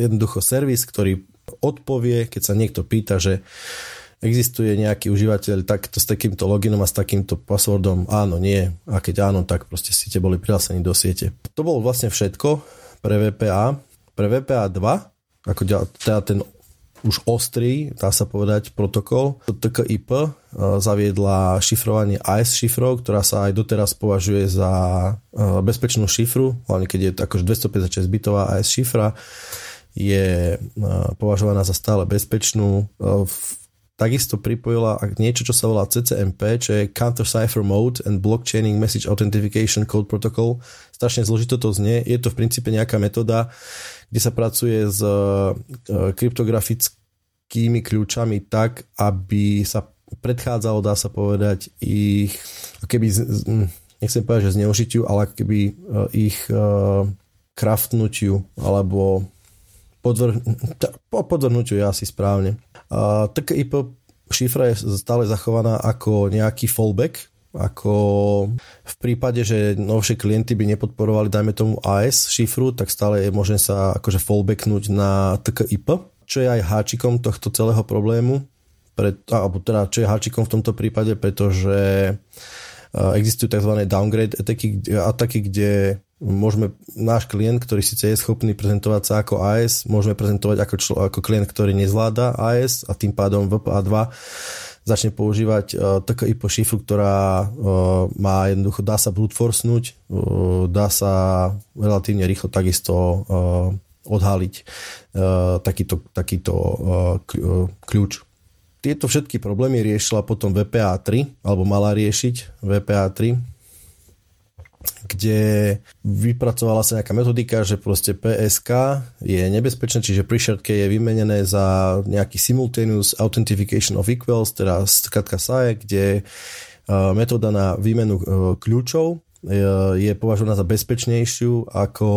jednoducho servis, ktorý odpovie, keď sa niekto pýta, že existuje nejaký užívateľ takto s takýmto loginom a s takýmto passwordom, áno, nie, a keď áno, tak proste ste boli prihlásení do siete. To bolo vlastne všetko pre VPA. Pre VPA 2, ako teda ten už ostrý, dá sa povedať, protokol. TKIP eh, zaviedla šifrovanie AS šifrov, ktorá sa aj doteraz považuje za eh, bezpečnú šifru, hlavne keď je akože 256 bitová AS šifra, je eh, považovaná za stále bezpečnú. Takisto pripojila niečo, čo sa volá CCMP, čo je Counter Cipher Mode and Blockchaining Message Authentication Code Protocol. Strašne zložito to znie. Je to v princípe nejaká metóda, kde sa pracuje s e, kryptografickými kľúčami tak, aby sa predchádzalo, dá sa povedať, ich keby, nechcem povedať, že zneužitiu, ale keby e, ich e, kraftnutiu alebo podvr... podvrhnutiu je asi správne. TKIP šifra je stále zachovaná ako nejaký fallback, ako v prípade, že novšie klienty by nepodporovali, dajme tomu AS šifru, tak stále je možné sa akože fallbacknúť na TKIP, čo je aj háčikom tohto celého problému, pre, alebo teda čo je háčikom v tomto prípade, pretože existujú tzv. downgrade ataky, ataky, kde môžeme, náš klient, ktorý síce je schopný prezentovať sa ako AS, môžeme prezentovať ako, člo, ako klient, ktorý nezvláda AS a tým pádom VPA2 začne používať uh, e, TKI po šifru, ktorá uh, má jednoducho, dá sa brute forcenúť, uh, dá sa relatívne rýchlo takisto uh, odhaliť uh, takýto, takýto uh, kľúč. Tieto všetky problémy riešila potom VPA 3, alebo mala riešiť VPA 3, kde vypracovala sa nejaká metodika, že proste PSK je nebezpečné, čiže key je vymenené za nejaký simultaneous authentication of equals, teda skratka SAE, kde e, metóda na výmenu e, kľúčov e, je považovaná za bezpečnejšiu ako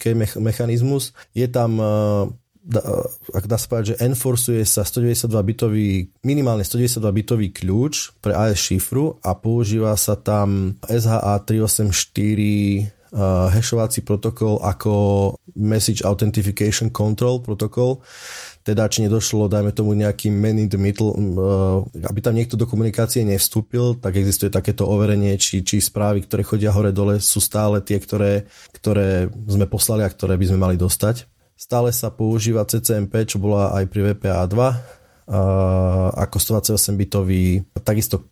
key mechanizmus. Je tam ak dá sa povedať, že enforcuje sa 192 bitový, minimálne 192 bitový kľúč pre AS šifru a používa sa tam SHA 384 uh, protokol ako Message Authentication Control protokol, teda či nedošlo, dajme tomu nejaký man in the middle, uh, aby tam niekto do komunikácie nevstúpil, tak existuje takéto overenie, či, či správy, ktoré chodia hore-dole, sú stále tie, ktoré, ktoré sme poslali a ktoré by sme mali dostať. Stále sa používa CCMP, čo bola aj pri VPA 2 ako 128 bitový. Takisto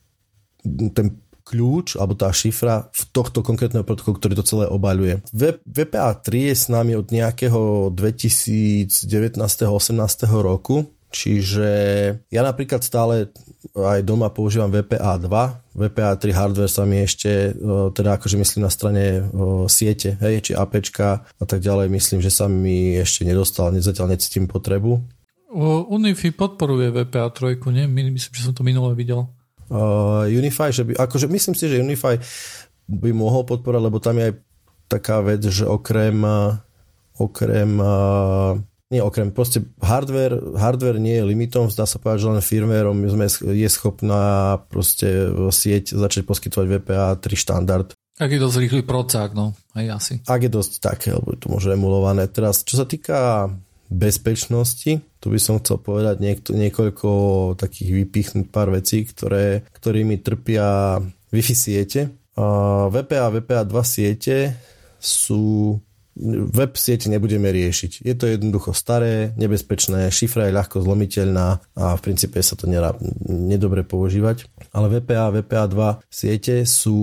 ten kľúč alebo tá šifra v tohto konkrétneho protokolu, ktorý to celé obaľuje. VPA 3 je s nami od nejakého 2019-18 roku Čiže ja napríklad stále aj doma používam VPA 2, VPA 3 hardware sa mi ešte, teda akože myslím na strane siete, hej, či APčka a tak ďalej, myslím, že sa mi ešte nedostal, zatiaľ necítim potrebu. Unify podporuje VPA 3, nie? Myslím, že som to minule videl. Uh, Unify, že by, akože myslím si, že Unify by mohol podporovať, lebo tam je aj taká vec, že okrem okrem uh, nie okrem, proste hardware, hardware nie je limitom, zdá sa povedať, že len firmwareom sme, je schopná proste sieť začať poskytovať VPA 3 štandard. Ak je dosť rýchly procák, no, aj asi. Ak je dosť také, lebo to možno emulované. Teraz, čo sa týka bezpečnosti, tu by som chcel povedať niekto, niekoľko takých vypichnúť pár vecí, ktoré, ktorými trpia Wi-Fi siete. Uh, VPA a VPA 2 siete sú web siete nebudeme riešiť. Je to jednoducho staré, nebezpečné, šifra je ľahko zlomiteľná a v princípe sa to nedá nedobre používať. Ale VPA a VPA 2 siete sú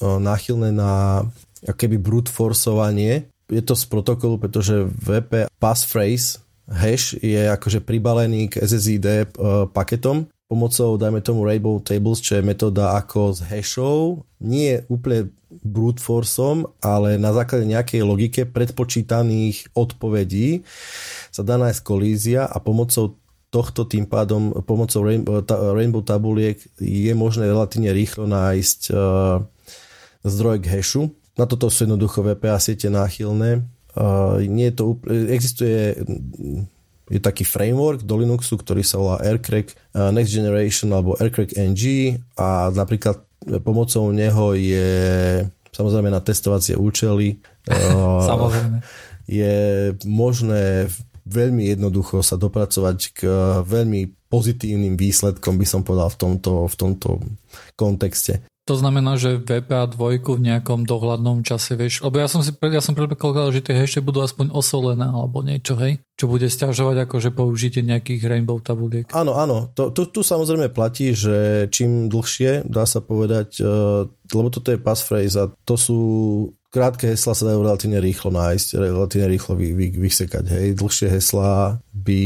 náchylné na keby brute forceovanie. Je to z protokolu, pretože VPA passphrase hash je akože pribalený k SSID paketom pomocou, dajme tomu Rainbow Tables, čo je metóda ako s hashou, nie úplne brute forceom, ale na základe nejakej logike predpočítaných odpovedí sa dá nájsť kolízia a pomocou tohto tým pádom, pomocou Rainbow, tabuliek je možné relatívne rýchlo nájsť uh, zdroj k hashu. Na toto sú jednoducho VPA siete náchylné. Uh, nie je to, existuje je taký framework do Linuxu, ktorý sa volá Aircrack uh, Next Generation alebo Aircrack NG a napríklad pomocou neho je samozrejme na testovacie účely. samozrejme. Je možné veľmi jednoducho sa dopracovať k veľmi pozitívnym výsledkom, by som povedal v tomto, v tomto kontexte. To znamená, že VPA 2 v nejakom dohľadnom čase, vieš, lebo ja som si ja som predpokladal, že tie ešte budú aspoň osolené alebo niečo, hej, čo bude stiažovať akože použitie nejakých rainbow tabuliek. Áno, áno, to, to, tu samozrejme platí, že čím dlhšie, dá sa povedať, uh, lebo toto je passphrase a to sú krátke hesla sa dajú relatívne rýchlo nájsť, relatívne rýchlo vy, vy, vysekať. Hej. Dlhšie heslá by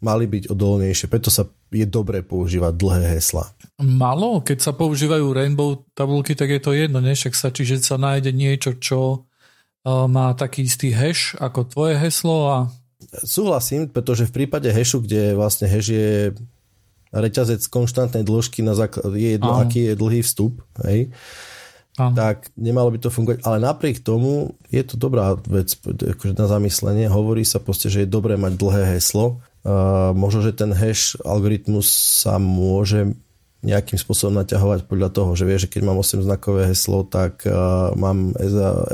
mali byť odolnejšie, preto sa je dobré používať dlhé hesla. Malo, keď sa používajú rainbow tabulky, tak je to jedno, ne? Však sa, čiže sa nájde niečo, čo uh, má taký istý hash ako tvoje heslo a... Súhlasím, pretože v prípade hashu, kde vlastne hash je reťazec konštantnej dĺžky na základ, je jedno, Aha. aký je dlhý vstup, hej, Aha. tak nemalo by to fungovať. Ale napriek tomu je to dobrá vec akože na zamyslenie. Hovorí sa proste, že je dobré mať dlhé heslo. Uh, možno, že ten hash algoritmus sa môže nejakým spôsobom naťahovať podľa toho, že vie, že keď mám 8 znakové heslo, tak uh, mám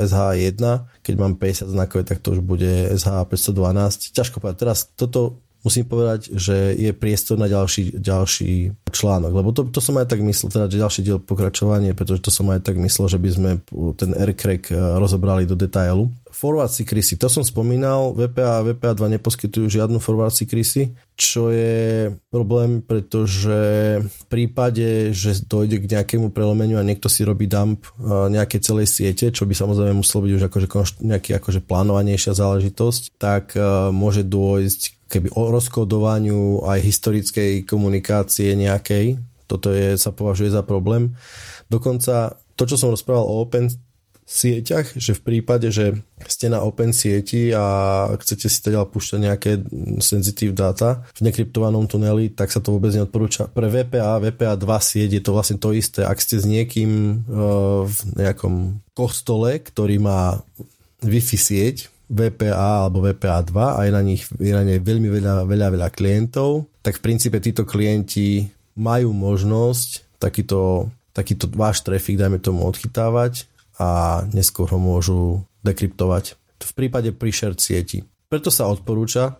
SH1, keď mám 50 znakové, tak to už bude SH512. Ťažko povedať. Teraz toto musím povedať, že je priestor na ďalší, ďalší článok, lebo to, to som aj tak myslel, teda ďalší diel pokračovanie, pretože to som aj tak myslel, že by sme ten aircrack eh, rozobrali do detailu. Forward secrecy, to som spomínal, VPA a VPA 2 neposkytujú žiadnu forward secrecy, čo je problém, pretože v prípade, že dojde k nejakému prelomeniu a niekto si robí dump eh, nejakej celej siete, čo by samozrejme muselo byť už akože nejaký akože plánovanejšia záležitosť, tak uh, môže dôjsť keby o rozkodovaniu aj historickej komunikácie nejakej. Toto je, sa považuje za problém. Dokonca to, čo som rozprával o open sieťach, že v prípade, že ste na open sieti a chcete si teda púšťať nejaké sensitive data v nekryptovanom tuneli, tak sa to vôbec neodporúča. Pre VPA, VPA 2 sieť je to vlastne to isté. Ak ste s niekým uh, v nejakom kostole, ktorý má Wi-Fi sieť, VPA alebo VPA 2 a je na nich je na nej veľmi veľa, veľa, veľa klientov, tak v princípe títo klienti majú možnosť takýto, takýto váš trafik, dajme tomu, odchytávať a neskôr ho môžu dekryptovať. V prípade pri shared sieti. Preto sa odporúča,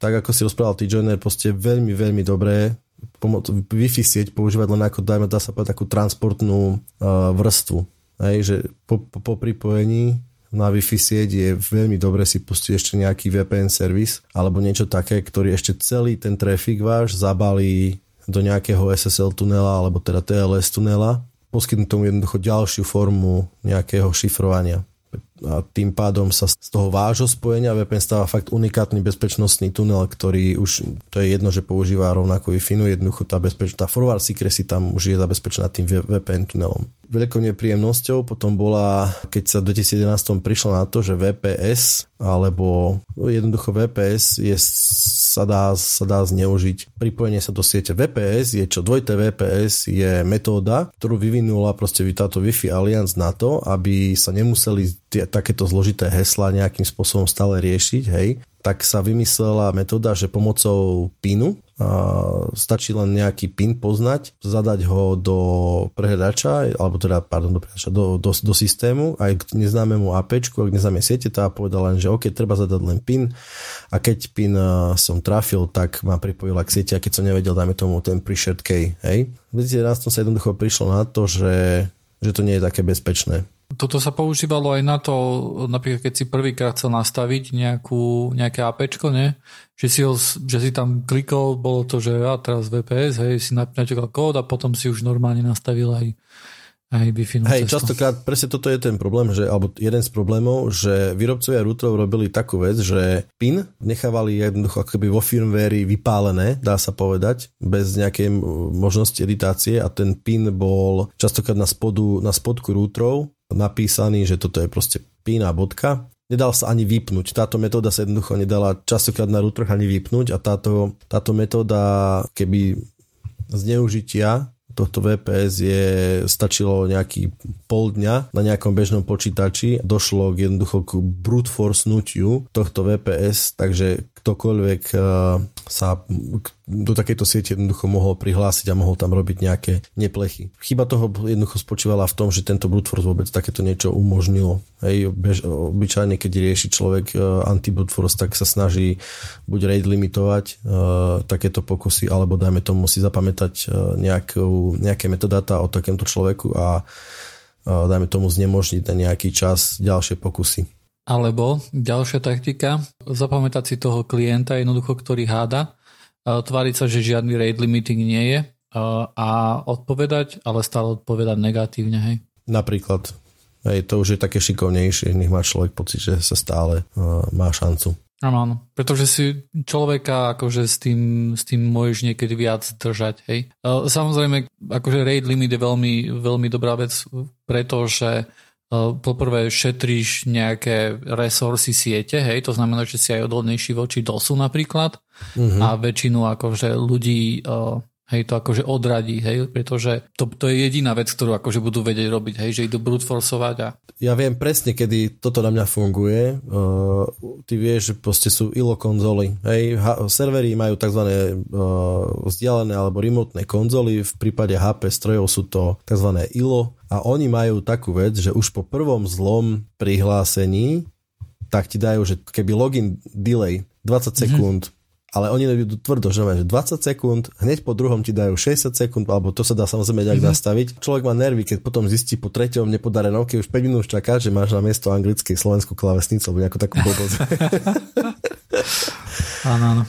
tak ako si rozprával T-Joiner, proste veľmi, veľmi dobré pomoc, Wi-Fi sieť používať len ako, dajme, dá sa povedať, takú transportnú uh, vrstvu. Hej, že po, po, po pripojení na Wi-Fi sieť je veľmi dobre si pustiť ešte nejaký VPN servis alebo niečo také, ktorý ešte celý ten trafik váš zabalí do nejakého SSL tunela alebo teda TLS tunela, poskytnúť tomu jednoducho ďalšiu formu nejakého šifrovania a tým pádom sa z toho vášho spojenia VPN stáva fakt unikátny bezpečnostný tunel, ktorý už, to je jedno, že používa rovnako Wi-Fi, jednoducho tá, bezpeč, tá forward secrecy tam už je zabezpečená tým VPN tunelom. Veľkou nepríjemnosťou potom bola, keď sa v 2011 prišlo na to, že VPS alebo jednoducho VPS je, sa, dá, sa dá zneužiť. Pripojenie sa do siete VPS je čo? Dvojité VPS je metóda, ktorú vyvinula proste táto Wi-Fi Alliance na to, aby sa nemuseli tie, takéto zložité hesla nejakým spôsobom stále riešiť, hej, tak sa vymyslela metóda, že pomocou pinu stačí len nejaký pin poznať, zadať ho do prehľadača, alebo teda, pardon, do, do, do, do systému, aj k neznámemu AP, ak neznáme siete, tá povedala len, že OK, treba zadať len pin a keď pin som trafil, tak ma pripojila k sieti a keď som nevedel, dajme tomu ten pre-shared key, hej. V 2011 sa jednoducho prišlo na to, že, že to nie je také bezpečné toto sa používalo aj na to, napríklad keď si prvýkrát chcel nastaviť nejakú, nejaké APčko, ne? Že, si ho, že si tam klikol, bolo to, že ja teraz VPS, hej, si naťukal kód a potom si už normálne nastavil aj, Aj wi Hej, častokrát presne toto je ten problém, že, alebo jeden z problémov, že výrobcovia routerov robili takú vec, že PIN nechávali jednoducho akoby vo firmware vypálené, dá sa povedať, bez nejakej možnosti editácie a ten PIN bol častokrát na, spodu, na spodku routerov napísaný, že toto je proste PIN a bodka nedal sa ani vypnúť. Táto metóda sa jednoducho nedala častokrát na routeroch ani vypnúť a táto, táto metóda keby zneužitia tohto VPS je, stačilo nejaký pol dňa na nejakom bežnom počítači, došlo k jednoducho k brute force nutiu tohto VPS, takže ktokoľvek eh, sa do takejto siete jednoducho mohol prihlásiť a mohol tam robiť nejaké neplechy. Chyba toho jednoducho spočívala v tom, že tento brute vôbec takéto niečo umožnilo. Hej, bež, obyčajne, keď rieši človek anti-brute force, tak sa snaží buď rate limitovať uh, takéto pokusy, alebo dajme tomu si zapamätať nejakú, nejaké metodáta o takémto človeku a dajme tomu znemožniť na nejaký čas ďalšie pokusy. Alebo ďalšia taktika, zapamätať si toho klienta jednoducho, ktorý háda, tváriť sa, že žiadny rate limiting nie je a odpovedať, ale stále odpovedať negatívne, hej. Napríklad. Hej, to už je také šikovnejšie, nech má človek pocit, že sa stále uh, má šancu. Áno, áno. Pretože si človeka akože s tým, s tým môžeš niekedy viac držať, hej. Samozrejme, akože rate limit je veľmi, veľmi dobrá vec, pretože poprvé šetríš nejaké resursy siete, hej, to znamená, že si aj odolnejší voči DOSu napríklad uh-huh. a väčšinu akože ľudí hej, to akože odradí, hej, pretože to, to je jediná vec, ktorú akože budú vedieť robiť, hej, že idú brute forceovať a... Ja viem presne, kedy toto na mňa funguje. Uh, ty vieš, že proste sú ILO konzoly, hej, ha- servery majú tzv. Uh, vzdialené alebo remotné konzoly, v prípade HP strojov sú to tzv. ILO a oni majú takú vec, že už po prvom zlom prihlásení tak ti dajú, že keby login delay 20 sekúnd, mm-hmm ale oni idú tvrdo, že 20 sekúnd, hneď po druhom ti dajú 60 sekúnd, alebo to sa dá samozrejme nejak mm-hmm. nastaviť. Človek má nervy, keď potom zistí po treťom nepodarenom, keď už 5 minút čaká, že máš na miesto anglickej slovenskú klavesnicu, alebo nejakú takú blbosť. áno, áno.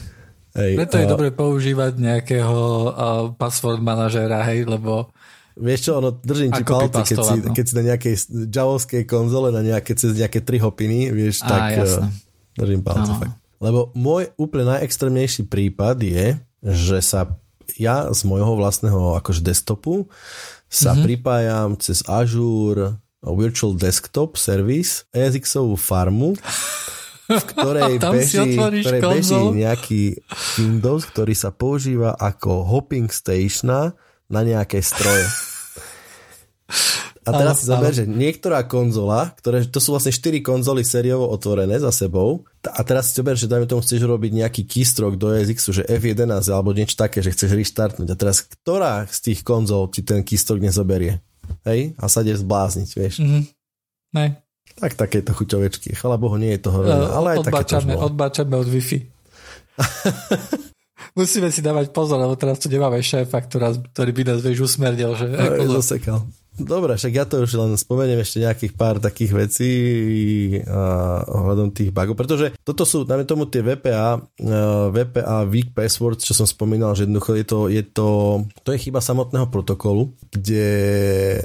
Hej, Preto je a... dobre používať nejakého uh, password manažera, hej, lebo Vieš čo, ono, držím ti palce, keď si, no. keď si na nejakej javovskej konzole, na nejaké, cez nejaké tri hopiny, vieš, Á, tak jasne. držím palce. Fakt. Lebo môj úplne najextrémnejší prípad je, že sa ja z môjho vlastného akože desktopu sa mm-hmm. pripájam cez Azure Virtual Desktop Service ESXovú farmu, v ktorej, beží, ktorej beží nejaký Windows, ktorý sa používa ako hopping station na nejaké stroje. A teraz si zober, že niektorá konzola, ktoré, to sú vlastne 4 konzoly sériovo otvorené za sebou, a teraz si zober, že dajme tomu chceš robiť nejaký keystroke do ESXu, že F11 alebo niečo také, že chceš restartnúť. A teraz ktorá z tých konzol ti ten keystroke nezoberie? Hej? A sa ide zblázniť, vieš. Mm-hmm. Ne. Tak takéto chuťovečky. Chvala Bohu, nie je toho veľa, ale aj odbáčame, také odbáčame od Wi-Fi. Musíme si dávať pozor, lebo teraz tu nemáme šéfa, ktorý by nás vieš usmernil. Že, no, zasekal. Dobre, však ja to už len spomeniem ešte nejakých pár takých vecí a, ohľadom tých bugov, pretože toto sú, dáme tomu tie VPA, uh, VPA weak passwords, čo som spomínal, že jednoducho je to, je to, to je chyba samotného protokolu, kde,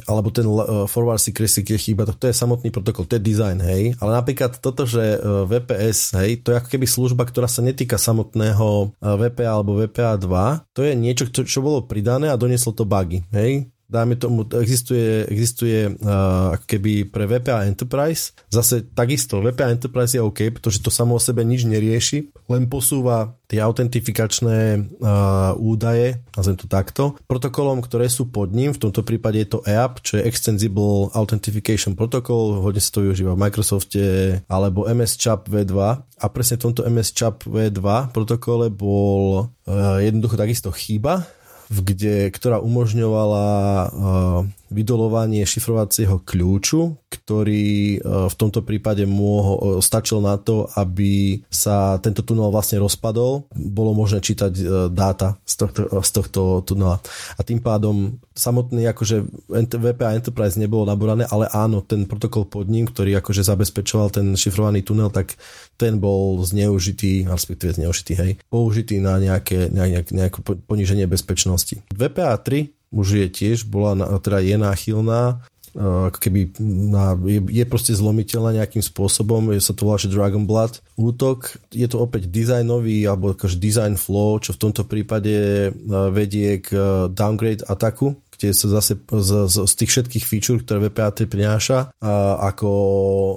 alebo ten uh, forward secrecy je chyba, to, to je samotný protokol, to je design, hej, ale napríklad toto, že uh, VPS, hej, to je ako keby služba, ktorá sa netýka samotného uh, VPA alebo VPA 2, to je niečo, čo, čo bolo pridané a donieslo to bugy, hej, dáme tomu, existuje, existuje uh, keby pre VPA Enterprise, zase takisto VPA Enterprise je OK, pretože to samo o sebe nič nerieši, len posúva tie autentifikačné uh, údaje, nazvem to takto, protokolom, ktoré sú pod ním, v tomto prípade je to EAP, čo je Extensible Authentication Protocol, hodne sa to využíva v Microsofte, alebo MS CHAP V2 a presne v tomto MS CHAP V2 protokole bol uh, jednoducho takisto chyba, kde, ktorá umožňovala uh, vydolovanie šifrovacieho kľúču, ktorý uh, v tomto prípade môho, uh, stačil na to, aby sa tento tunel vlastne rozpadol. Bolo možné čítať dáta z tohto, z tohto tunela. A tým pádom samotný akože VPA Enterprise nebolo naborané, ale áno, ten protokol pod ním, ktorý akože zabezpečoval ten šifrovaný tunel, tak ten bol zneužitý, respektíve zneužitý, hej, použitý na nejaké, nejak, nejaké poníženie bezpečnosti. VPA 3 už je tiež, bola, teda je náchylná ako keby na, je, je proste zlomiteľná nejakým spôsobom, je sa to volá, že Dragon Blood útok, je to opäť dizajnový alebo akože design flow, čo v tomto prípade vedie k downgrade ataku, kde sa zase z, z, z tých všetkých feature, ktoré VPA3 prináša, ako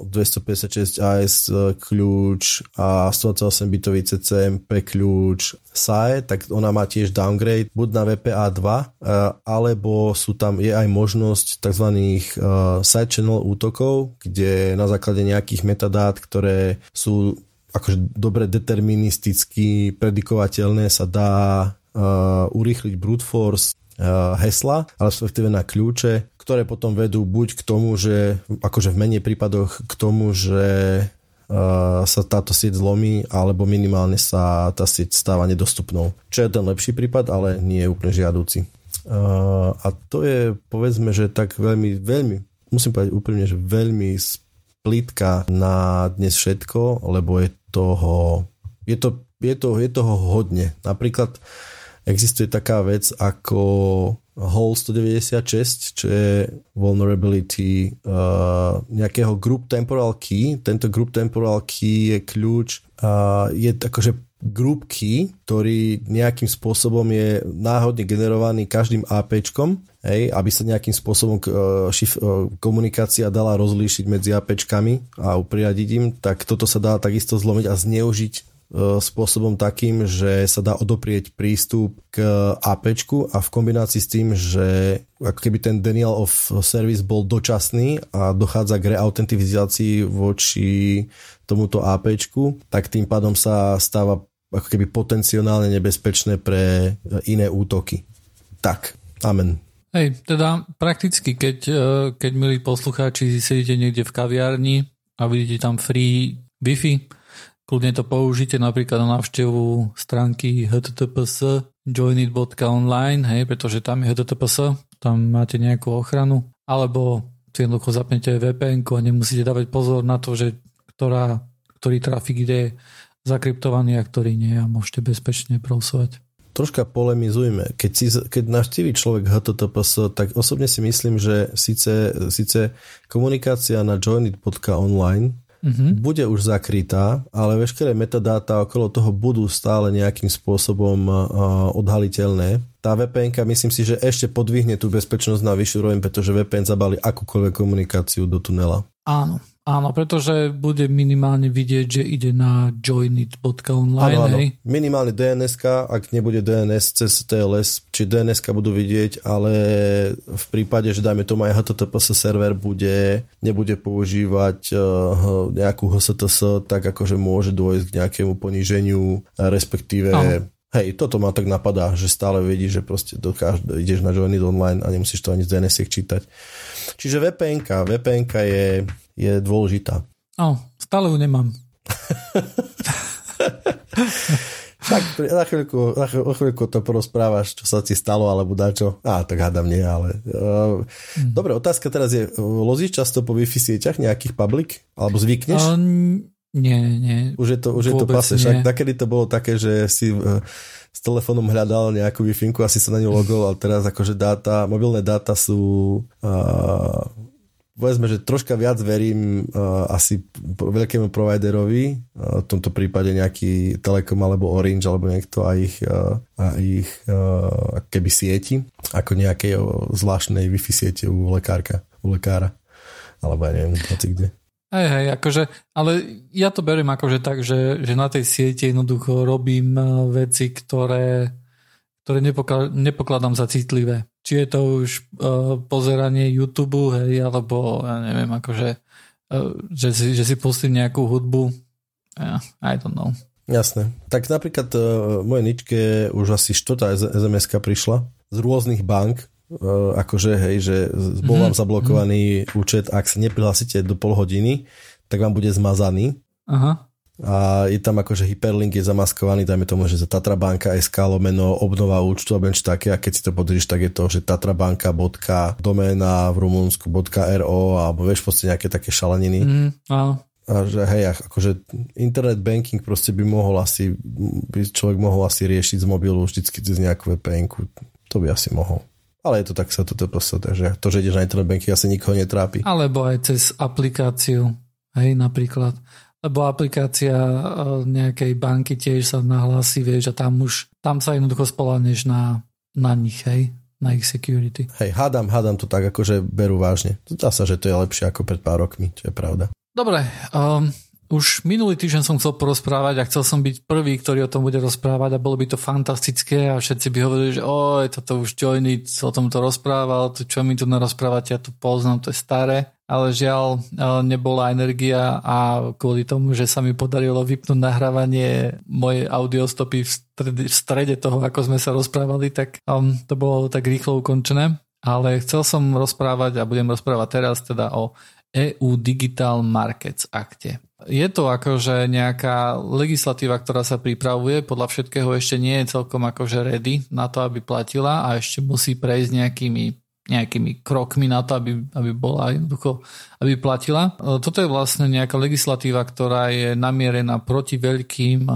256 AS e, kľúč a 128 bitový CCMP kľúč SAE, tak ona má tiež downgrade buď na VPA 2, e, alebo sú tam, je aj možnosť tzv. E, side channel útokov, kde na základe nejakých metadát, ktoré sú akože dobre deterministicky predikovateľné sa dá uh, urýchliť brute force hesla, ale respektíve na kľúče, ktoré potom vedú buď k tomu, že akože v menej prípadoch k tomu, že uh, sa táto sieť zlomí, alebo minimálne sa tá sieť stáva nedostupnou. Čo je ten lepší prípad, ale nie je úplne žiadúci. Uh, a to je, povedzme, že tak veľmi, veľmi, musím povedať úprimne, že veľmi splítka na dnes všetko, lebo je toho, je to, je to, je toho hodne. Napríklad uh, existuje taká vec ako Hole 196, čo je vulnerability uh, nejakého group temporal key. Tento group temporal key je kľúč, uh, je akože group key, ktorý nejakým spôsobom je náhodne generovaný každým APčkom, hej, aby sa nejakým spôsobom uh, šif, uh, komunikácia dala rozlíšiť medzi APčkami a upriadiť im, tak toto sa dá takisto zlomiť a zneužiť spôsobom takým, že sa dá odoprieť prístup k AP a v kombinácii s tým, že ako keby ten denial of service bol dočasný a dochádza k reautentifizácii voči tomuto AP, tak tým pádom sa stáva ako keby potenciálne nebezpečné pre iné útoky. Tak, amen. Hej, teda prakticky, keď, e, keď milí poslucháči sedíte niekde v kaviarni a vidíte tam free Wi-Fi, Kľudne to použite napríklad na návštevu stránky https joinit.online, hej, pretože tam je https, tam máte nejakú ochranu, alebo si jednoducho zapnete VPN a nemusíte dávať pozor na to, že ktorá, ktorý trafik ide zakryptovaný a ktorý nie a môžete bezpečne browsovať. Troška polemizujme. Keď, si, keď navštíví človek HTTPS, tak osobne si myslím, že síce, síce komunikácia na joinit.online mm-hmm. bude už zakrytá, ale veškeré metadáta okolo toho budú stále nejakým spôsobom uh, odhaliteľné. Tá VPN myslím si, že ešte podvihne tú bezpečnosť na vyššiu roveň, pretože VPN zabali akúkoľvek komunikáciu do tunela. Áno, Áno, pretože bude minimálne vidieť, že ide na joinit.online. Áno, áno. Minimálne dns ak nebude DNS cez TLS, či dns budú vidieť, ale v prípade, že dajme tomu aj HTTPS server bude, nebude používať uh, nejakú HSTS, tak akože môže dôjsť k nejakému poníženiu, respektíve áno. Hej, toto ma tak napadá, že stále vidíš, že proste dokáž, ideš na Joinit online a nemusíš to ani z dns čítať. Čiže VPN, VPN je je dôležitá. O, stále ju nemám. tak za chvíľku, za chvíľku to porozprávaš, čo sa ti stalo, alebo dačo. Á, tak hádam nie, ale... Uh, mm. Dobre, otázka teraz je, lozíš často po Wi-Fi sieťach nejakých public? Alebo zvykneš? Um, nie, nie. Už je to, už je to pase. Však takedy to bolo také, že si uh, s telefónom hľadal nejakú wi asi sa na ňu logol, ale teraz akože dáta, mobilné dáta sú uh, povedzme, že troška viac verím uh, asi veľkému providerovi, uh, v tomto prípade nejaký Telekom alebo Orange alebo niekto a ich, uh, a ich uh, keby sieti, ako nejakej zvláštnej Wi-Fi siete u lekárka, u lekára, alebo ja neviem, hoci kde. Hej, hej, akože, ale ja to beriem akože tak, že, že na tej siete jednoducho robím veci, ktoré, ktoré nepokladám za citlivé či je to už uh, pozeranie YouTube, hej, alebo ja neviem, akože uh, že, si, že si pustím nejakú hudbu. Yeah, I don't know. Jasné. Tak napríklad uh, moje ničke už asi štvrtá sms prišla z rôznych bank, akože hej, že bol vám zablokovaný mm-hmm. účet, ak sa neprihlásite do pol hodiny, tak vám bude zmazaný. Aha a je tam akože hyperlink je zamaskovaný, dajme tomu, že za Tatrabanka SK lomeno obnova účtu a benč také a keď si to podržíš, tak je to, že tatrabanka.doména v Rumunsku.ro alebo vieš proste nejaké také šaleniny. Mm, áno. A že hej, akože internet banking proste by mohol asi, by človek mohol asi riešiť z mobilu vždycky cez nejakú vpn To by asi mohol. Ale je to tak sa toto proste, takže to, že ideš na internet banking asi nikoho netrápi. Alebo aj cez aplikáciu, hej, napríklad. Lebo aplikácia e, nejakej banky tiež sa nahlási, vieš, a tam už, tam sa jednoducho spoláhneš na, na nich, hej, na ich security. Hej, hádam, hádam to tak, akože berú vážne. Zdá sa, že to je lepšie ako pred pár rokmi, čo je pravda. Dobre, um, už minulý týždeň som chcel porozprávať a chcel som byť prvý, ktorý o tom bude rozprávať a bolo by to fantastické a všetci by hovorili, že oj, toto už Joiny o tomto rozprával, to čo mi tu narozprávate, ja to poznám, to je staré. Ale žiaľ, e, nebola energia a kvôli tomu, že sa mi podarilo vypnúť nahrávanie mojej audiostopy v strede, v strede toho, ako sme sa rozprávali, tak um, to bolo tak rýchlo ukončené. Ale chcel som rozprávať a budem rozprávať teraz teda o EU Digital Markets akte. Je to akože nejaká legislatíva, ktorá sa pripravuje, podľa všetkého ešte nie je celkom akože ready na to, aby platila a ešte musí prejsť nejakými, nejakými krokmi na to, aby, aby bola jednoducho, aby platila. Toto je vlastne nejaká legislatíva, ktorá je namierená proti veľkým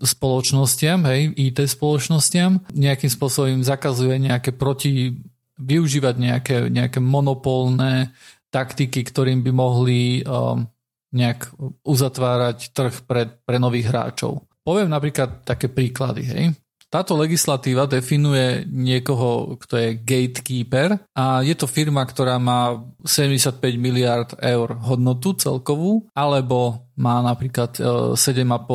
spoločnostiam, hej, IT spoločnostiam, nejakým spôsobom zakazuje nejaké proti, využívať nejaké, nejaké monopolné taktiky, ktorým by mohli um, nejak uzatvárať trh pre, pre nových hráčov. Poviem napríklad také príklady. Hej. Táto legislatíva definuje niekoho, kto je gatekeeper a je to firma, ktorá má 75 miliard eur hodnotu celkovú, alebo má napríklad 7,5 e,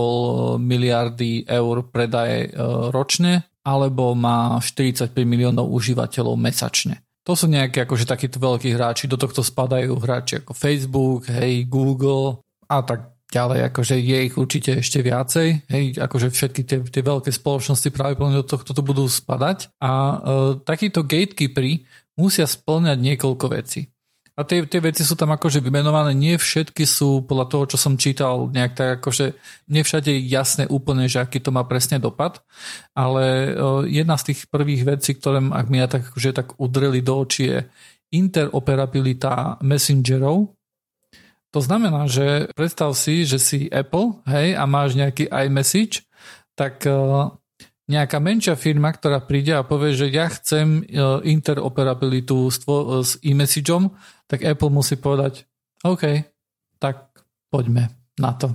miliardy eur predaje e, ročne, alebo má 45 miliónov užívateľov mesačne. To sú nejaké akože takíto veľkí hráči, do tohto spadajú hráči ako Facebook, hej, Google a tak ďalej, akože je ich určite ešte viacej, hej, akože všetky tie, tie veľké spoločnosti pravdepodobne do tohto budú spadať a e, takíto gatekeepery musia splňať niekoľko vecí. A tie, tie veci sú tam akože vymenované, nie všetky sú podľa toho, čo som čítal, nejak tak akože, nie je jasné úplne, že aký to má presne dopad, ale jedna z tých prvých vecí, ktoré ak mi ja tak, akože, tak udreli do očí je interoperabilita messengerov. To znamená, že predstav si, že si Apple, hej, a máš nejaký iMessage, tak nejaká menšia firma, ktorá príde a povie, že ja chcem interoperabilitu s e-messageom, tak Apple musí povedať, OK, tak poďme na to.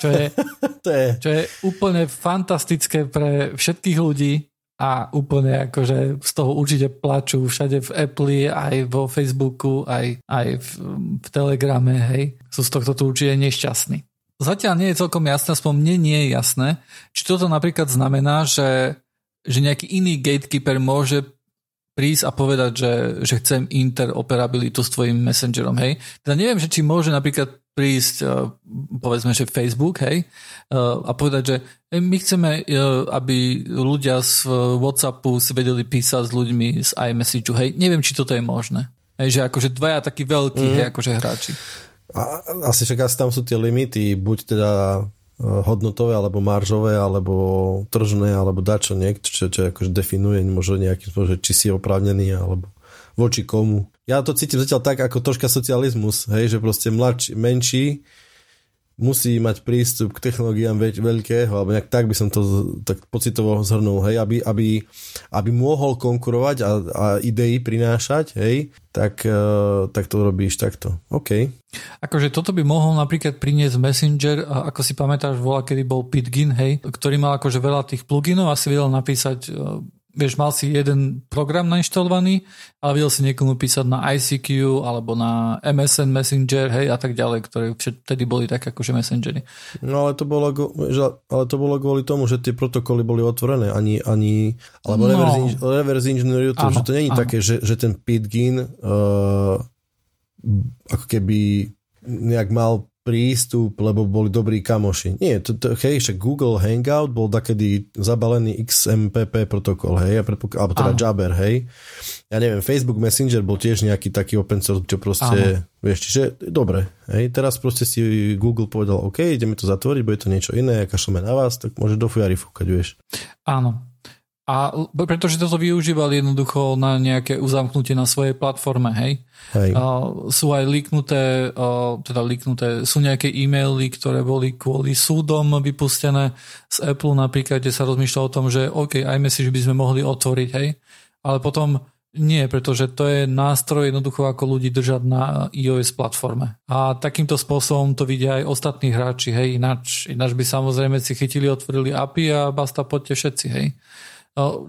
Čo je, to je... čo je úplne fantastické pre všetkých ľudí a úplne akože z toho určite plačú všade v Apple, aj vo Facebooku, aj, aj v, v Telegrame, hej. Sú z tohto tu určite nešťastní. Zatiaľ nie je celkom jasné, aspoň mne nie je jasné, či toto napríklad znamená, že, že nejaký iný gatekeeper môže prísť a povedať, že, že chcem interoperabilitu s tvojim messengerom, hej. Teda neviem, že či môže napríklad prísť, eh, povedzme, že Facebook, hej, eh, a povedať, že my chceme, aby ľudia z Whatsappu si vedeli písať s ľuďmi z iMessage, hej. Neviem, či toto je možné. Hej, že akože dvaja takí veľkí, mm. hej, akože hráči. A, asi však asi tam sú tie limity, buď teda hodnotové, alebo maržové, alebo tržné, alebo dačo niekto, čo, čo akože definuje možno nejakým spôsobom, či si oprávnený, alebo voči komu. Ja to cítim zatiaľ tak, ako troška socializmus, hej, že proste mladší, menší musí mať prístup k technológiám veľ, veľkého, alebo nejak tak by som to tak pocitovo zhrnul, hej, aby, aby, aby mohol konkurovať a, a idei prinášať, hej, tak, uh, tak to robíš takto. OK. Akože toto by mohol napríklad priniesť Messenger, ako si pamätáš, volá, kedy bol Pitgin, hej, ktorý mal akože veľa tých pluginov a si vedel napísať uh, vieš, mal si jeden program nainštalovaný, ale vedel si niekomu písať na ICQ alebo na MSN Messenger, hej, a tak ďalej, ktoré vtedy boli tak akože messengery. No ale to bolo, ale to bolo kvôli tomu, že tie protokoly boli otvorené, ani, ani alebo no. reverse, reverse engineerujú to, že to není áno. také, že, že ten Pitgin uh, ako keby nejak mal prístup, lebo boli dobrí kamoši. Nie, to, to, hej, však Google Hangout bol takedy zabalený XMPP protokol, hej, predpok- alebo teda Áno. Jabber, hej. Ja neviem, Facebook Messenger bol tiež nejaký taký open source, čo proste, Áno. vieš, čiže dobre, hej, teraz proste si Google povedal, OK, ideme to zatvoriť, bude to niečo iné, kašleme na vás, tak môže do fujary fúkať, vieš. Áno, a pretože toto využívali jednoducho na nejaké uzamknutie na svojej platforme, hej. hej. A sú aj líknuté, teda líknuté, sú nejaké e-maily, ktoré boli kvôli súdom vypustené z Apple napríklad, kde sa rozmýšľa o tom, že OK, iMessage by sme mohli otvoriť, hej. Ale potom Nie, pretože to je nástroj jednoducho ako ľudí držať na iOS platforme. A takýmto spôsobom to vidia aj ostatní hráči, hej, ináč, ináč by samozrejme si chytili, otvorili API a basta poďte všetci, hej.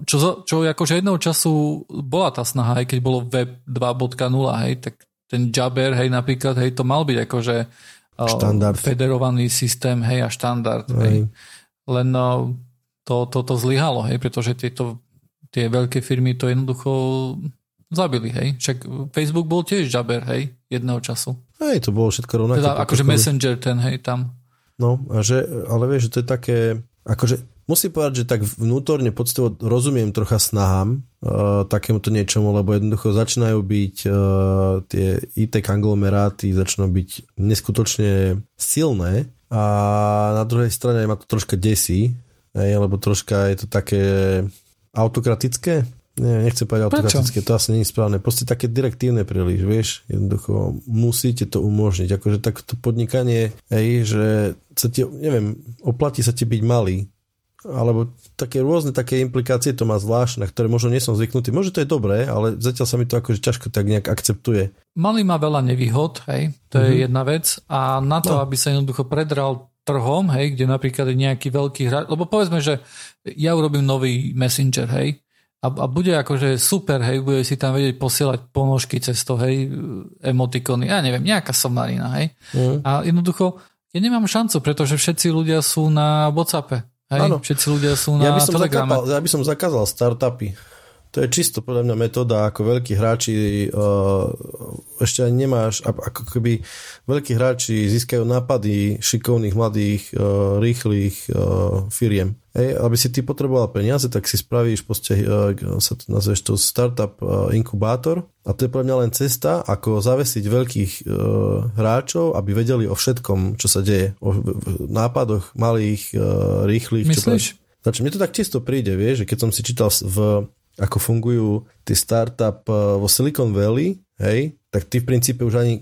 Čo, čo akože jedného času bola tá snaha, aj keď bolo web 2.0, hej, tak ten Jabber, hej, napríklad, hej, to mal byť akože štandard. federovaný systém, hej, a štandard, hej. hej. Len to, to, to zlyhalo, hej, pretože tieto tie veľké firmy to jednoducho zabili, hej. Však Facebook bol tiež Jabber, hej, jedného času. Hej, to bolo všetko rovnaké. Teda akože Messenger ten, hej, tam. No, a že, ale vieš, že to je také, akože musím povedať, že tak vnútorne poctivo rozumiem trocha snahám uh, takémuto niečomu, lebo jednoducho začínajú byť uh, tie IT konglomeráty, začínajú byť neskutočne silné a na druhej strane ma to troška desí, hej, lebo troška je to také autokratické? Nie, nechcem povedať autokratické, to asi nie je správne. Proste také direktívne príliš, vieš, jednoducho musíte to umožniť. Akože takto podnikanie, hej, že sa ti, neviem, oplatí sa ti byť malý, alebo také rôzne také implikácie to má zvláštne, ktoré možno nie som zvyknutý. Možno to je dobré, ale zatiaľ sa mi to akože ťažko tak nejak akceptuje. Malý má veľa nevýhod, hej, to mm-hmm. je mhm. jedna vec a na to, no. aby sa jednoducho predral trhom, hej, kde napríklad je nejaký veľký hráč, lebo povedzme, že ja urobím nový messenger, hej, a, a bude akože super, hej, bude si tam vedieť posielať ponožky cez to, hej, emotikony, ja neviem, nejaká somarina, hej. Mm. A jednoducho, ja nemám šancu, pretože všetci ľudia sú na Whatsappe, hej, ano. všetci ľudia sú na ja by som Telegrame. Zakapal, ja by som zakázal startupy. To je čisto podľa mňa metóda, ako veľkí hráči uh, ešte ani nemáš, ako keby veľkí hráči získajú nápady šikovných, mladých, uh, rýchlych uh, firiem. Ej, aby si ty potreboval peniaze, tak si spravíš poste, uh, sa to nazveš to startup inkubátor a to je pre mňa len cesta, ako zavesiť veľkých hráčov, aby vedeli o všetkom, čo sa deje, o nápadoch malých, rýchlych. Myslíš? Čo Znači, mne to tak čisto príde, vieš, že keď som si čítal v ako fungujú tie startup eh, vo Silicon Valley, hej, tak ty v princípe už ani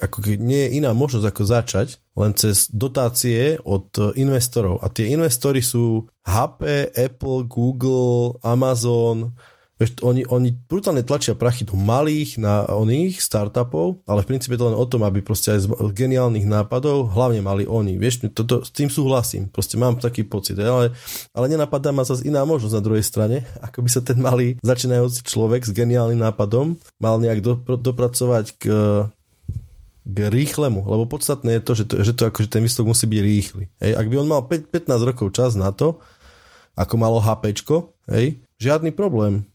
ako nie je iná možnosť ako začať, len cez dotácie od eh, investorov. A tie investory sú HP, Apple, Google, Amazon, Vieš, oni, oni brutálne tlačia prachy do malých na oných startupov, ale v princípe to len o tom, aby proste aj z geniálnych nápadov hlavne mali oni. Vieš, to, to, s tým súhlasím. Proste mám taký pocit. Ale, ale nenapadá ma zase iná možnosť na druhej strane, ako by sa ten malý začínajúci človek s geniálnym nápadom mal nejak do, dopracovať k k rýchlemu, lebo podstatné je to, že, to, že to akože ten výsledok musí byť rýchly. Hej, ak by on mal 5, 15 rokov čas na to, ako malo HPčko, hej, žiadny problém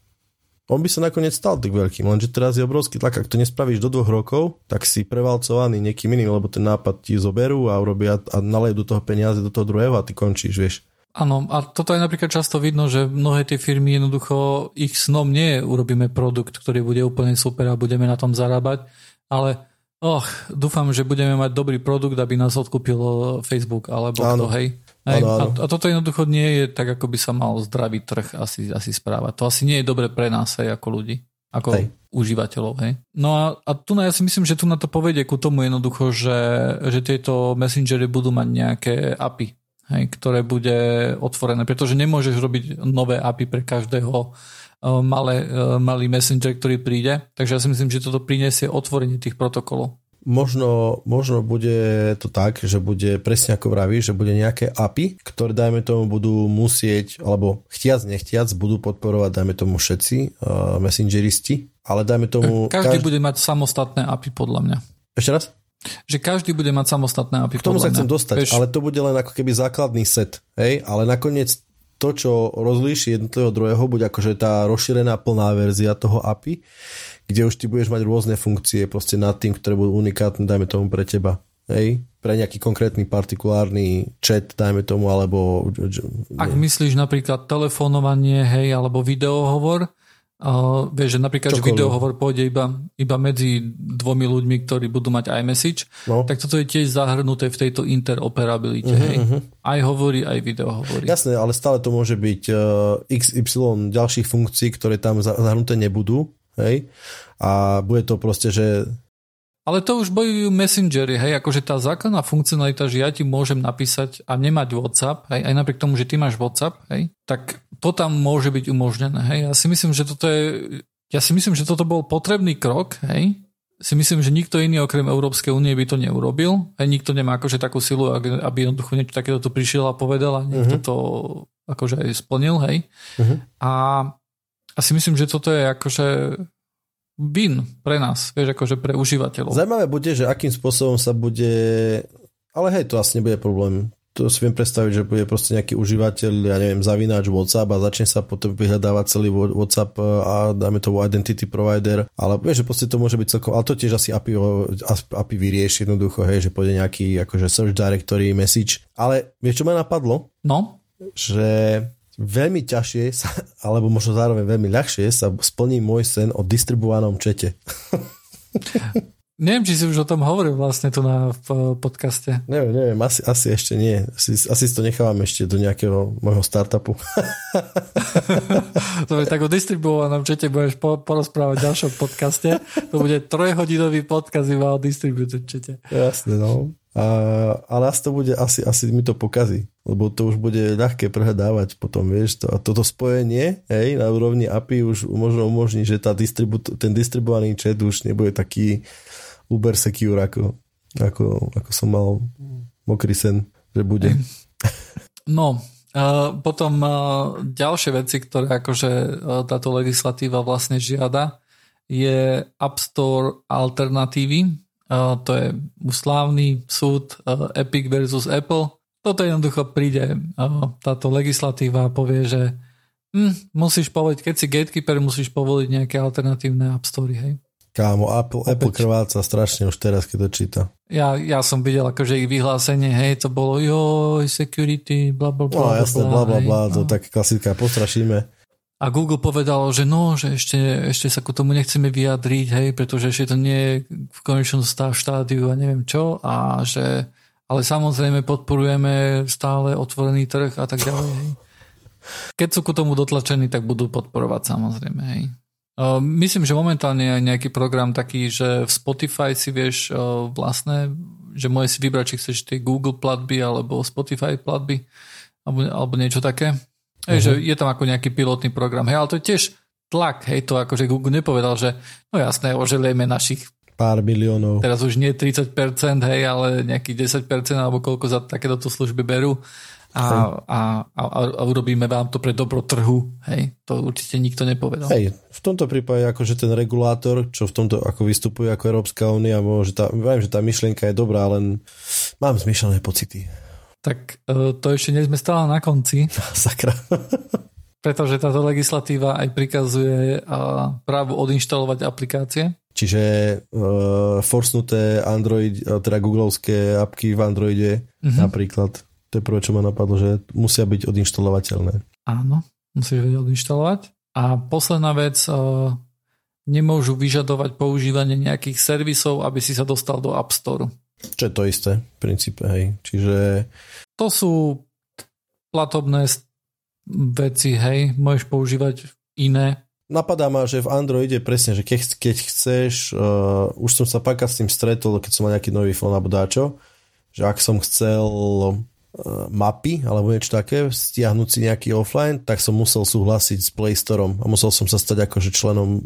on by sa nakoniec stal tak veľkým, lenže teraz je obrovský tlak, ak to nespravíš do dvoch rokov, tak si prevalcovaný niekým iným, lebo ten nápad ti zoberú a urobia a nalejú do toho peniaze do toho druhého a ty končíš, vieš. Áno, a toto je napríklad často vidno, že mnohé tie firmy jednoducho, ich snom nie je urobíme produkt, ktorý bude úplne super a budeme na tom zarábať, ale och, dúfam, že budeme mať dobrý produkt, aby nás odkúpil Facebook alebo áno. kto, hej. Aj, ano, ano. A, a toto jednoducho nie je tak, ako by sa mal zdravý trh asi, asi správať. To asi nie je dobre pre nás aj ako ľudí, ako hej. užívateľov. Hej. No a, a tu na, ja si myslím, že tu na to povedie ku tomu jednoducho, že, že tieto messengery budú mať nejaké API, hej, ktoré bude otvorené, pretože nemôžeš robiť nové API pre každého e, malé, e, malý messenger, ktorý príde. Takže ja si myslím, že toto prinesie otvorenie tých protokolov možno, možno bude to tak, že bude presne ako vraví, že bude nejaké API, ktoré dajme tomu budú musieť, alebo chtiac nechtiac budú podporovať, dajme tomu všetci uh, messengeristi, ale dajme tomu... Každý, každý bude mať samostatné API podľa mňa. Ešte raz? Že každý bude mať samostatné API. K tomu sa chcem mňa. dostať, Vieš... ale to bude len ako keby základný set, hej? ale nakoniec to, čo rozlíši jednotlivého druhého, bude akože tá rozšírená plná verzia toho API, kde už ty budeš mať rôzne funkcie proste nad tým, ktoré budú unikátne, dajme tomu pre teba. Hej? Pre nejaký konkrétny partikulárny chat, dajme tomu, alebo... Ak myslíš napríklad telefonovanie, hej, alebo videohovor, Uh, vieš, že napríklad, Čokoľvek. že videohovor pôjde iba, iba medzi dvomi ľuďmi, ktorí budú mať iMessage, no. tak toto je tiež zahrnuté v tejto interoperabilite. Uh-huh, hej? Uh-huh. Aj hovorí, aj videohovorí. Jasné, ale stále to môže byť uh, XY ďalších funkcií, ktoré tam zahrnuté nebudú hej, a bude to proste, že ale to už bojujú messengery, hej, akože tá základná funkcionalita, že ja ti môžem napísať a nemať WhatsApp, hej, aj napriek tomu, že ty máš WhatsApp, hej, tak to tam môže byť umožnené, hej. Ja si myslím, že toto je ja si myslím, že toto bol potrebný krok, hej, si myslím, že nikto iný okrem Európskej únie by to neurobil. Aj nikto nemá akože takú silu, aby jednoducho niečo takéto tu prišiel a povedal a niekto uh-huh. to akože aj splnil, hej. Uh-huh. A, a si myslím, že toto je akože win pre nás, vieš, akože pre užívateľov. Zajímavé bude, že akým spôsobom sa bude, ale hej, to asi nebude problém to si viem predstaviť, že bude proste nejaký užívateľ, ja neviem, zavináč WhatsApp a začne sa potom vyhľadávať celý WhatsApp e, a dáme to identity provider, ale vieš, že proste to môže byť celkom, ale to tiež asi API, API vyrieši jednoducho, hej, že pôjde nejaký akože search directory message, ale vieš, čo ma napadlo? No? Že veľmi ťažšie, sa, alebo možno zároveň veľmi ľahšie sa splní môj sen o distribuovanom čete. Neviem, či si už o tom hovoril vlastne tu na v podcaste. Neviem, neviem, asi, asi ešte nie. Asi, asi si to nechávam ešte do nejakého môjho startupu. to je tak o distribuovanom čete budeš po, porozprávať v ďalšom podcaste. To bude trojhodinový podcast iba o distributed čete. Jasne, no. A, ale asi to bude, asi, asi mi to pokazí, lebo to už bude ľahké prehľadávať potom, vieš, to, a toto spojenie, hej, na úrovni API už možno umožní, že tá distribu, ten distribuovaný chat už nebude taký Uber Secure, ako, ako, ako som mal mokrý sen, že bude. No, uh, potom uh, ďalšie veci, ktoré akože uh, táto legislatíva vlastne žiada, je App Store alternatívy. To je úslavný súd Epic versus Apple. Toto jednoducho príde táto legislatíva a povie, že hm, musíš povoliť, keď si gatekeeper, musíš povoliť nejaké alternatívne App Store, hej. Kámo, Apple, Apple krváca strašne už teraz, keď to číta. Ja, ja som videl akože ich vyhlásenie, hej, to bolo joj, security, bla bla bla. No jasne, bla bla bla, to no. tak klasická, postrašíme. A Google povedal, že no, že ešte, ešte sa ku tomu nechceme vyjadriť, hej, pretože ešte to nie je v konečnom stav štádiu a neviem čo, a že, ale samozrejme podporujeme stále otvorený trh a tak ďalej, hej. Keď sú ku tomu dotlačení, tak budú podporovať samozrejme, hej. Myslím, že momentálne je nejaký program taký, že v Spotify si vieš vlastné, že môže si vybrať, či chceš tie Google platby alebo Spotify platby alebo, alebo niečo také. Uh-huh. Hej, že mhm. je tam ako nejaký pilotný program. Hej, ale to je tiež tlak, hej, to akože Google nepovedal, že no jasné, oželieme našich pár miliónov. Teraz už nie 30%, hej, ale nejakých 10% alebo koľko za takéto služby berú a, a, a, a urobíme vám to pre dobro trhu. Hej, to určite nikto nepovedal. Hej, v tomto prípade akože ten regulátor, čo v tomto ako vystupuje ako Európska únia, že tá, viem, že tá myšlienka je dobrá, len mám zmiešané pocity. Tak e, to ešte nie sme stále na konci. Sakra. pretože táto legislatíva aj prikazuje právo odinštalovať aplikácie. Čiže uh, forsnuté Android, teda googlovské apky v Androide uh-huh. napríklad to je prvé, čo ma napadlo, že musia byť odinštalovateľné. Áno, musíš vedieť odinštalovať. A posledná vec, uh, nemôžu vyžadovať používanie nejakých servisov, aby si sa dostal do App Store. Čo je to isté, v princípe, hej. Čiže... To sú platobné veci, hej. Môžeš používať iné. Napadá ma, že v Androide presne, že keď, keď chceš, uh, už som sa paka s tým stretol, keď som mal nejaký nový fón alebo dáčo, že ak som chcel mapy alebo niečo také, stiahnuť si nejaký offline, tak som musel súhlasiť s Play Storeom a musel som sa stať akože členom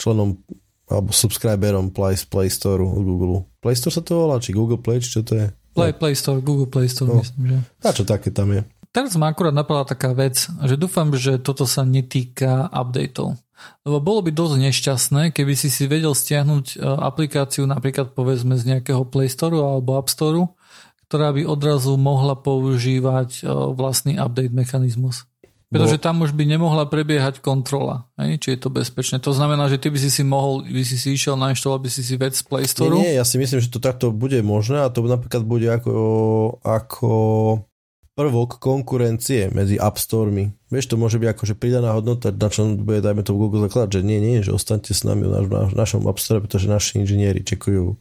členom alebo subscriberom Play, Play Store Google. Play Store sa to volá, či Google Play, či čo to je? Play, Play Store, Google Play Store, no. myslím, že. A čo také tam je? Teraz ma akurát napadla taká vec, že dúfam, že toto sa netýka updateov. Lebo bolo by dosť nešťastné, keby si si vedel stiahnuť aplikáciu napríklad povedzme z nejakého Play Store alebo App Store ktorá by odrazu mohla používať vlastný update mechanizmus. Pretože tam už by nemohla prebiehať kontrola, hej? či je to bezpečné. To znamená, že ty by si si mohol, by si si išiel nainštalovať by si si vec z Play Store. Nie, nie, ja si myslím, že to takto bude možné a to napríklad bude ako, ako prvok konkurencie medzi App Storemi. Vieš, to môže byť akože pridaná hodnota, na čom bude, dajme to Google zakladať, že nie, nie, že ostaňte s nami v našom App Store, pretože naši inžinieri čekujú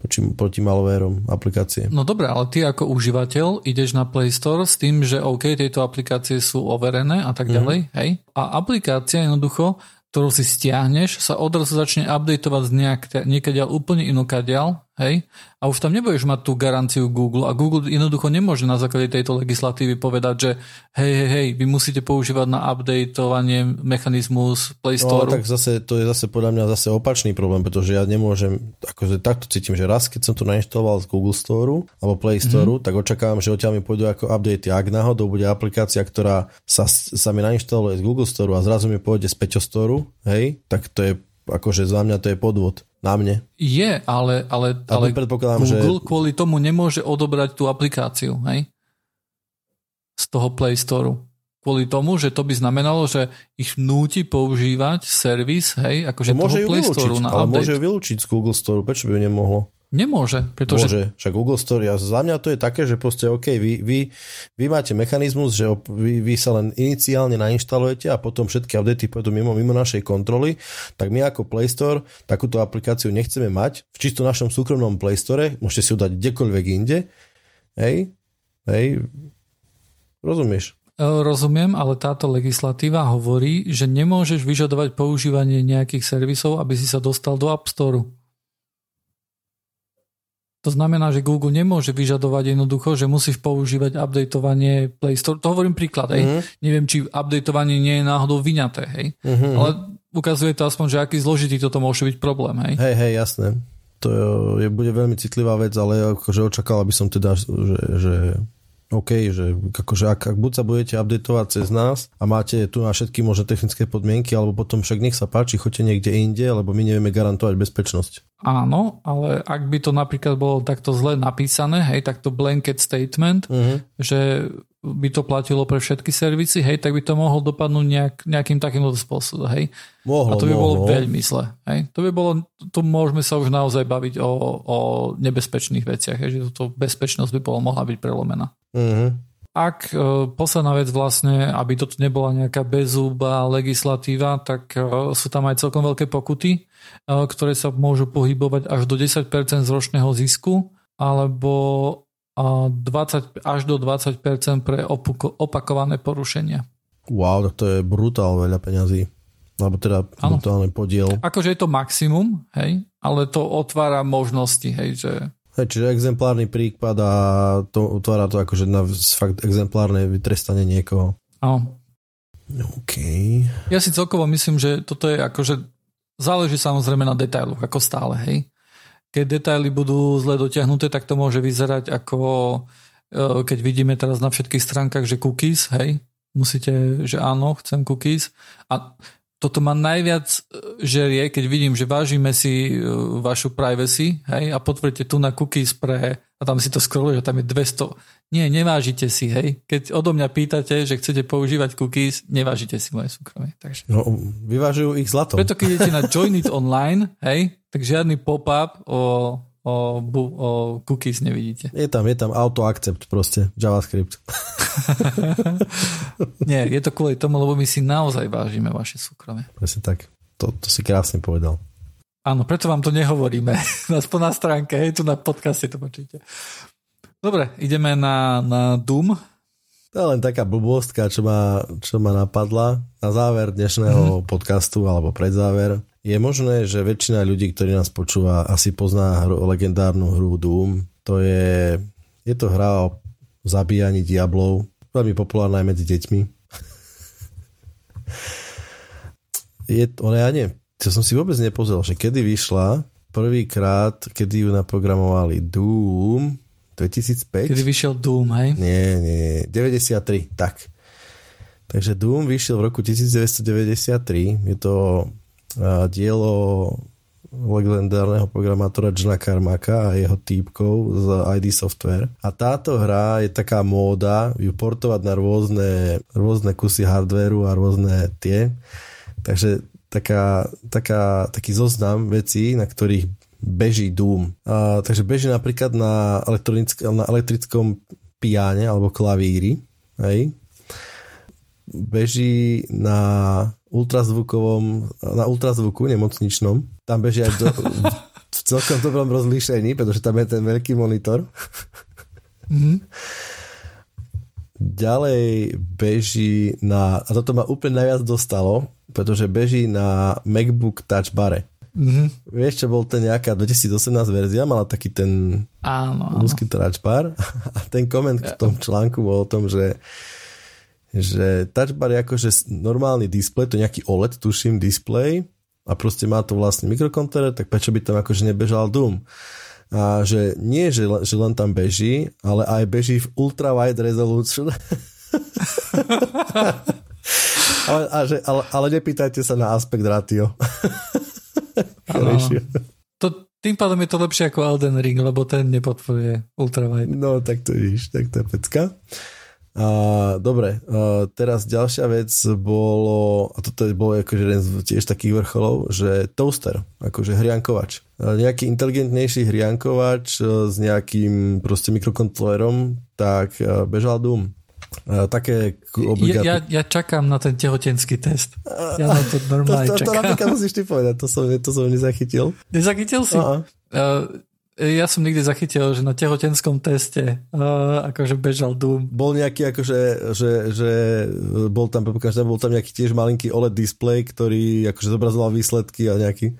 proti, proti malwareom aplikácie. No dobre, ale ty ako užívateľ ideš na Play Store s tým, že OK, tieto aplikácie sú overené a tak mhm. ďalej, mm-hmm. hej? A aplikácia jednoducho, ktorú si stiahneš, sa odrazu začne updateovať z nejak, niekadiaľ úplne inokadiaľ, hej, a už tam nebudeš mať tú garanciu Google a Google jednoducho nemôže na základe tejto legislatívy povedať, že hej, hej, hej, vy musíte používať na updateovanie mechanizmus Play Store. No, tak zase, to je zase podľa mňa zase opačný problém, pretože ja nemôžem, akože takto cítim, že raz, keď som to nainštaloval z Google Store alebo Play mhm. Store, mm-hmm. tak očakávam, že odtiaľ mi pôjdu ako update. Ak náhodou bude aplikácia, ktorá sa, sa mi nainštaluje z Google Store a zrazu mi pôjde z Peťo Store, hej, tak to je akože za mňa to je podvod na mne. Je, ale, ale, ale Google že... kvôli tomu nemôže odobrať tú aplikáciu, hej? Z toho Play Store. Kvôli tomu, že to by znamenalo, že ich núti používať servis, hej, akože no môže toho Play Store na ale update. môže ju vylúčiť z Google Store, prečo by ju nemohlo? Nemôže, pretože... Môže, však Google Story. A za mňa to je také, že proste OK, vy, vy, vy máte mechanizmus, že vy, vy sa len iniciálne nainštalujete a potom všetky updaty pôjdu mimo, mimo našej kontroly, tak my ako Play Store takúto aplikáciu nechceme mať v čisto našom súkromnom Play Store, môžete si ju dať kdekoľvek inde. Hej, hej, rozumieš? E, rozumiem, ale táto legislatíva hovorí, že nemôžeš vyžadovať používanie nejakých servisov, aby si sa dostal do App Store. To znamená, že Google nemôže vyžadovať jednoducho, že musíš používať updateovanie Play Store. To hovorím príklad, hej. Uh-huh. Neviem, či updateovanie nie je náhodou vyňaté, hej. Uh-huh. Ale ukazuje to aspoň, že aký zložitý toto môže byť problém, hej. Hej, hej, jasné. To je, je, bude veľmi citlivá vec, ale akože očakával by som teda, že, že OK, že akože ak, ak buď sa budete updateovať cez nás a máte tu na všetky možné technické podmienky, alebo potom však nech sa páči, choďte niekde inde, lebo my nevieme garantovať bezpečnosť. Áno, ale ak by to napríklad bolo takto zle napísané, hej, takto blanket statement, uh-huh. že by to platilo pre všetky servisy, hej, tak by to mohol dopadnúť nejak, nejakým takýmto spôsobom, hej. Mohlo, a to by mohlo. bolo veľmi zle, hej. To by bolo, tu môžeme sa už naozaj baviť o, o nebezpečných veciach, hej, že toto bezpečnosť by bola mohla byť prelomená. Uh-huh. Ak e, posledná vec vlastne, aby toto nebola nejaká bezúba legislatíva, tak e, sú tam aj celkom veľké pokuty, e, ktoré sa môžu pohybovať až do 10% z ročného zisku, alebo 20, až do 20% pre opakované porušenia. Wow, to je brutál veľa peňazí. Alebo teda ano. brutálny podiel. Akože je to maximum, hej, ale to otvára možnosti, hej, že... Hej, čiže exemplárny prípad a to otvára to akože na fakt exemplárne vytrestanie niekoho. Áno. OK. Ja si celkovo myslím, že toto je akože záleží samozrejme na detailoch, ako stále, hej keď detaily budú zle dotiahnuté, tak to môže vyzerať ako e, keď vidíme teraz na všetkých stránkach, že cookies, hej, musíte, že áno, chcem cookies a toto ma najviac e, žerie, keď vidím, že vážime si e, vašu privacy hej, a potvrdíte tu na cookies pre, a tam si to scrolluje, že tam je 200 nie, nevážite si, hej. Keď odo mňa pýtate, že chcete používať cookies, nevážite si moje súkromie. Takže... No, vyvážujú ich zlato. Preto keď idete na Join It Online, hej, tak žiadny pop-up o, o, o cookies nevidíte. Je tam, je tam auto-accept proste, JavaScript. Nie, je to kvôli tomu, lebo my si naozaj vážime vaše súkromie. Presne tak. To, to si krásne povedal. Áno, preto vám to nehovoríme. Aspoň na stránke, hej, tu na podcaste to počujete. Dobre, ideme na, na Doom. To je len taká blbostka, čo ma, čo ma napadla na záver dnešného mm-hmm. podcastu alebo predzáver. Je možné, že väčšina ľudí, ktorí nás počúva, asi pozná hru, legendárnu hru Doom. To je, je to hra o zabíjaní diablov, veľmi populárna aj medzi deťmi. je, ale ja nie, to som si vôbec nepozrel, že kedy vyšla prvýkrát, kedy ju naprogramovali Doom, 2005? Kedy vyšiel Doom, hej? Nie, nie, 93, tak. Takže Doom vyšiel v roku 1993. Je to dielo legendárneho programátora Johna Carmacka a jeho týpkov z ID Software. A táto hra je taká móda ju portovať na rôzne, rôzne kusy hardvéru a rôzne tie. Takže taká, taká, taký zoznam vecí, na ktorých beží Doom. A, takže beží napríklad na, na elektrickom piáne alebo klavíri. Hej. Beží na ultrazvukovom, na ultrazvuku nemocničnom. Tam beží aj do, v celkom dobrom rozlíšení, pretože tam je ten veľký monitor. Mm-hmm. Ďalej beží na, a toto ma úplne najviac dostalo, pretože beží na MacBook Touch bare. Mm-hmm. Vieš, čo bol ten nejaká 2018 verzia, mala taký ten áno, áno. úzky bar a ten koment v tom článku bol o tom, že že touchbar je akože normálny displej, to je nejaký OLED, tuším, displej a proste má to vlastný mikrokontroler, tak prečo by tam akože nebežal Doom? A že nie, že, že len tam beží, ale aj beží v ultra wide resolution. ale, a že, ale, ale nepýtajte sa na aspekt ratio. to, tým pádom je to lepšie ako Elden Ring, lebo ten nepodporuje ultrawide. No, tak to víš, tak to je pecka. A, dobre, a teraz ďalšia vec bolo, a toto je bolo akože jeden z tiež takých vrcholov, že toaster, akože hriankovač. A nejaký inteligentnejší hriankovač e, s nejakým proste mikrokontrolerom, tak e, bežal Doom. A také obligátne. Ja, ja, ja čakám na ten tehotenský test. Ja na to normálne to, to, čakám. To napríklad musíš ty povedať, to som, to som nezachytil. Nezachytil si? Uh-huh. Uh, ja som nikdy zachytil, že na tehotenskom teste uh, akože bežal Doom. Bol nejaký akože, že, že bol tam, bol tam nejaký tiež malinký OLED display, ktorý akože zobrazoval výsledky a nejaký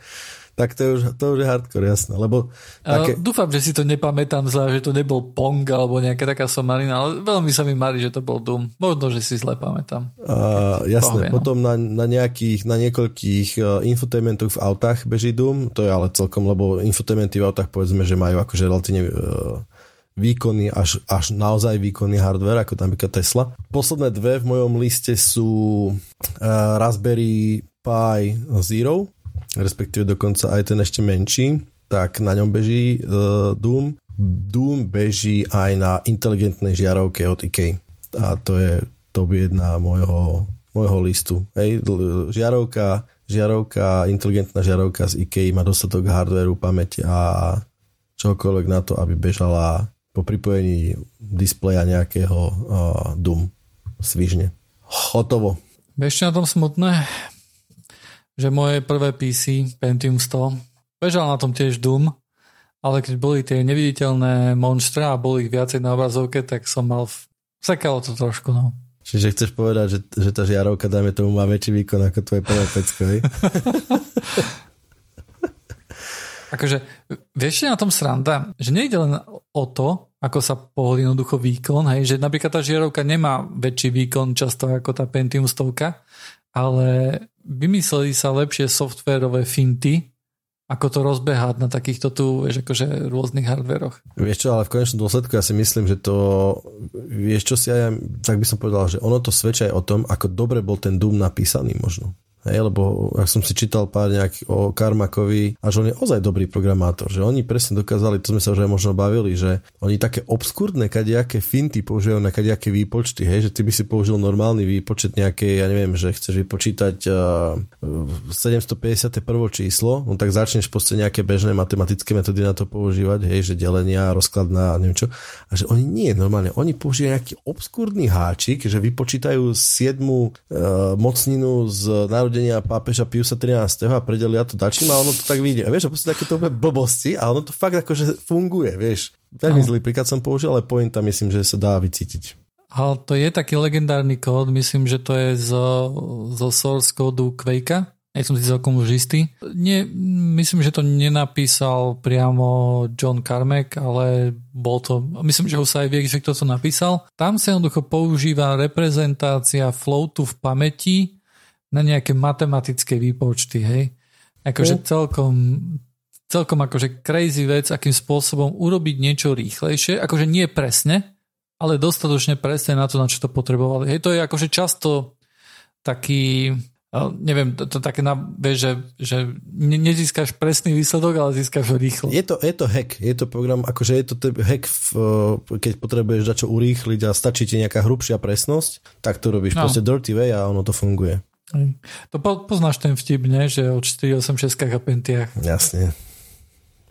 tak to je už, to už je hardcore, jasné. Lebo také... uh, dúfam, že si to nepamätám zle, že to nebol Pong alebo nejaká taká somarina, ale veľmi sa mi marí, že to bol Doom. Možno, že si zle pamätám. Uh, jasné, Povie, no. potom na, na nejakých, na niekoľkých uh, infotainmentoch v autách beží Doom, to je ale celkom, lebo infotainmenty v autách povedzme, že majú akože relatívne uh, výkonný, až, až naozaj výkonný hardware, ako tam Tesla. Posledné dve v mojom liste sú uh, Raspberry Pi Zero, respektíve dokonca aj ten ešte menší, tak na ňom beží uh, Doom. Doom beží aj na inteligentnej žiarovke od IKEA. A to je top jedna môjho, môjho listu. Hej, žiarovka, žiarovka, inteligentná žiarovka z IKEA má dostatok hardwareu, pamäti a čokoľvek na to, aby bežala po pripojení displeja nejakého uh, Doom svižne. Hotovo. Ešte na tom smutné, že moje prvé PC Pentium 100 bežal na tom tiež Doom, ale keď boli tie neviditeľné monstra a boli ich viacej na obrazovke, tak som mal... V... Sekalo to trošku, no. Čiže chceš povedať, že, že tá žiarovka, dajme tomu, má väčší výkon ako tvoje prvé pecko, akože, vieš, na tom sranda, že nejde len o to, ako sa pohol jednoducho výkon, hej, že napríklad tá žiarovka nemá väčší výkon často ako tá Pentium 100, ale vymysleli sa lepšie softverové finty, ako to rozbehať na takýchto tu, vieš, akože rôznych hardveroch. Vieš čo, ale v konečnom dôsledku ja si myslím, že to, vieš čo si aj, tak by som povedal, že ono to svedčí aj o tom, ako dobre bol ten Doom napísaný možno. Hej, lebo ja som si čítal pár nejak o Karmakovi a že on je ozaj dobrý programátor, že oni presne dokázali, to sme sa už aj možno bavili, že oni také obskúrne kadejaké finty používajú na kadejaké výpočty, hej, že ty by si použil normálny výpočet nejaké, ja neviem, že chceš vypočítať uh, 751. číslo, no tak začneš proste nejaké bežné matematické metódy na to používať, hej, že delenia, rozklad na neviem čo. A že oni nie, normálne, oni používajú nejaký obskúrny háčik, že vypočítajú 7. Uh, mocninu z národ narodenia pápeža Piusa 13. a predelia to dačím a ono to tak vyjde. A vieš, a proste takéto blbosti a ono to fakt akože funguje, vieš. Veľmi no. zlý príklad som použil, ale pointa myslím, že sa dá vycítiť. Ale to je taký legendárny kód, myslím, že to je zo, zo source kódu Quake. Nie som si celkom už istý. Nie, myslím, že to nenapísal priamo John Carmack, ale bol to, myslím, že ho sa aj vie, že kto to napísal. Tam sa jednoducho používa reprezentácia floatu v pamäti na nejaké matematické výpočty, hej. Akože mm. celkom, celkom akože crazy vec, akým spôsobom urobiť niečo rýchlejšie, akože nie presne, ale dostatočne presne na to, na čo to potrebovali. Hej, to je akože často taký, neviem, to, to také, na, vieš, že, že nezískaš presný výsledok, ale získaš ho rýchlo. Je to, je to hack, je to program, akože je to hack, v, keď potrebuješ dať čo urýchliť a stačí ti nejaká hrubšia presnosť, tak to robíš no. proste dirty way a ono to funguje. To po, poznáš ten vtip, ne? že o 486 a pentiach. Jasne.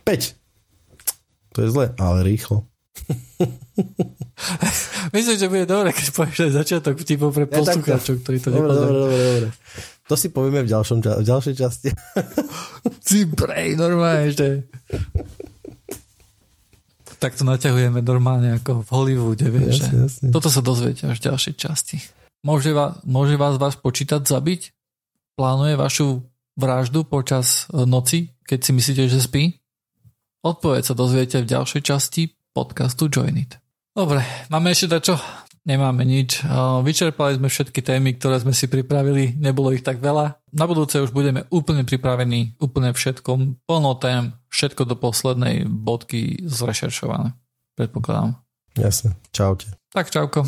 5. To je zle, ale rýchlo. Myslím, že bude dobre, keď povieš aj začiatok vtipov pre poslucháčov, ktorí to dobre, dobre, dobre, dobre. To si povieme v, ďalšom, v ďalšej časti. si prej, normálne, že... Tak to naťahujeme normálne ako v Hollywoode, vieš. Jasne, jasne. Toto sa dozviete až v ďalšej časti. Môže vás, môže vás váš počítač zabiť? Plánuje vašu vraždu počas e, noci, keď si myslíte, že spí? Odpoveď sa dozviete v ďalšej časti podcastu Join It. Dobre, máme ešte čo? Nemáme nič. Vyčerpali sme všetky témy, ktoré sme si pripravili. Nebolo ich tak veľa. Na budúce už budeme úplne pripravení, úplne všetkom, plno tém, všetko do poslednej bodky zrešeršované. Predpokladám. Jasne. Čaute. Tak čauko.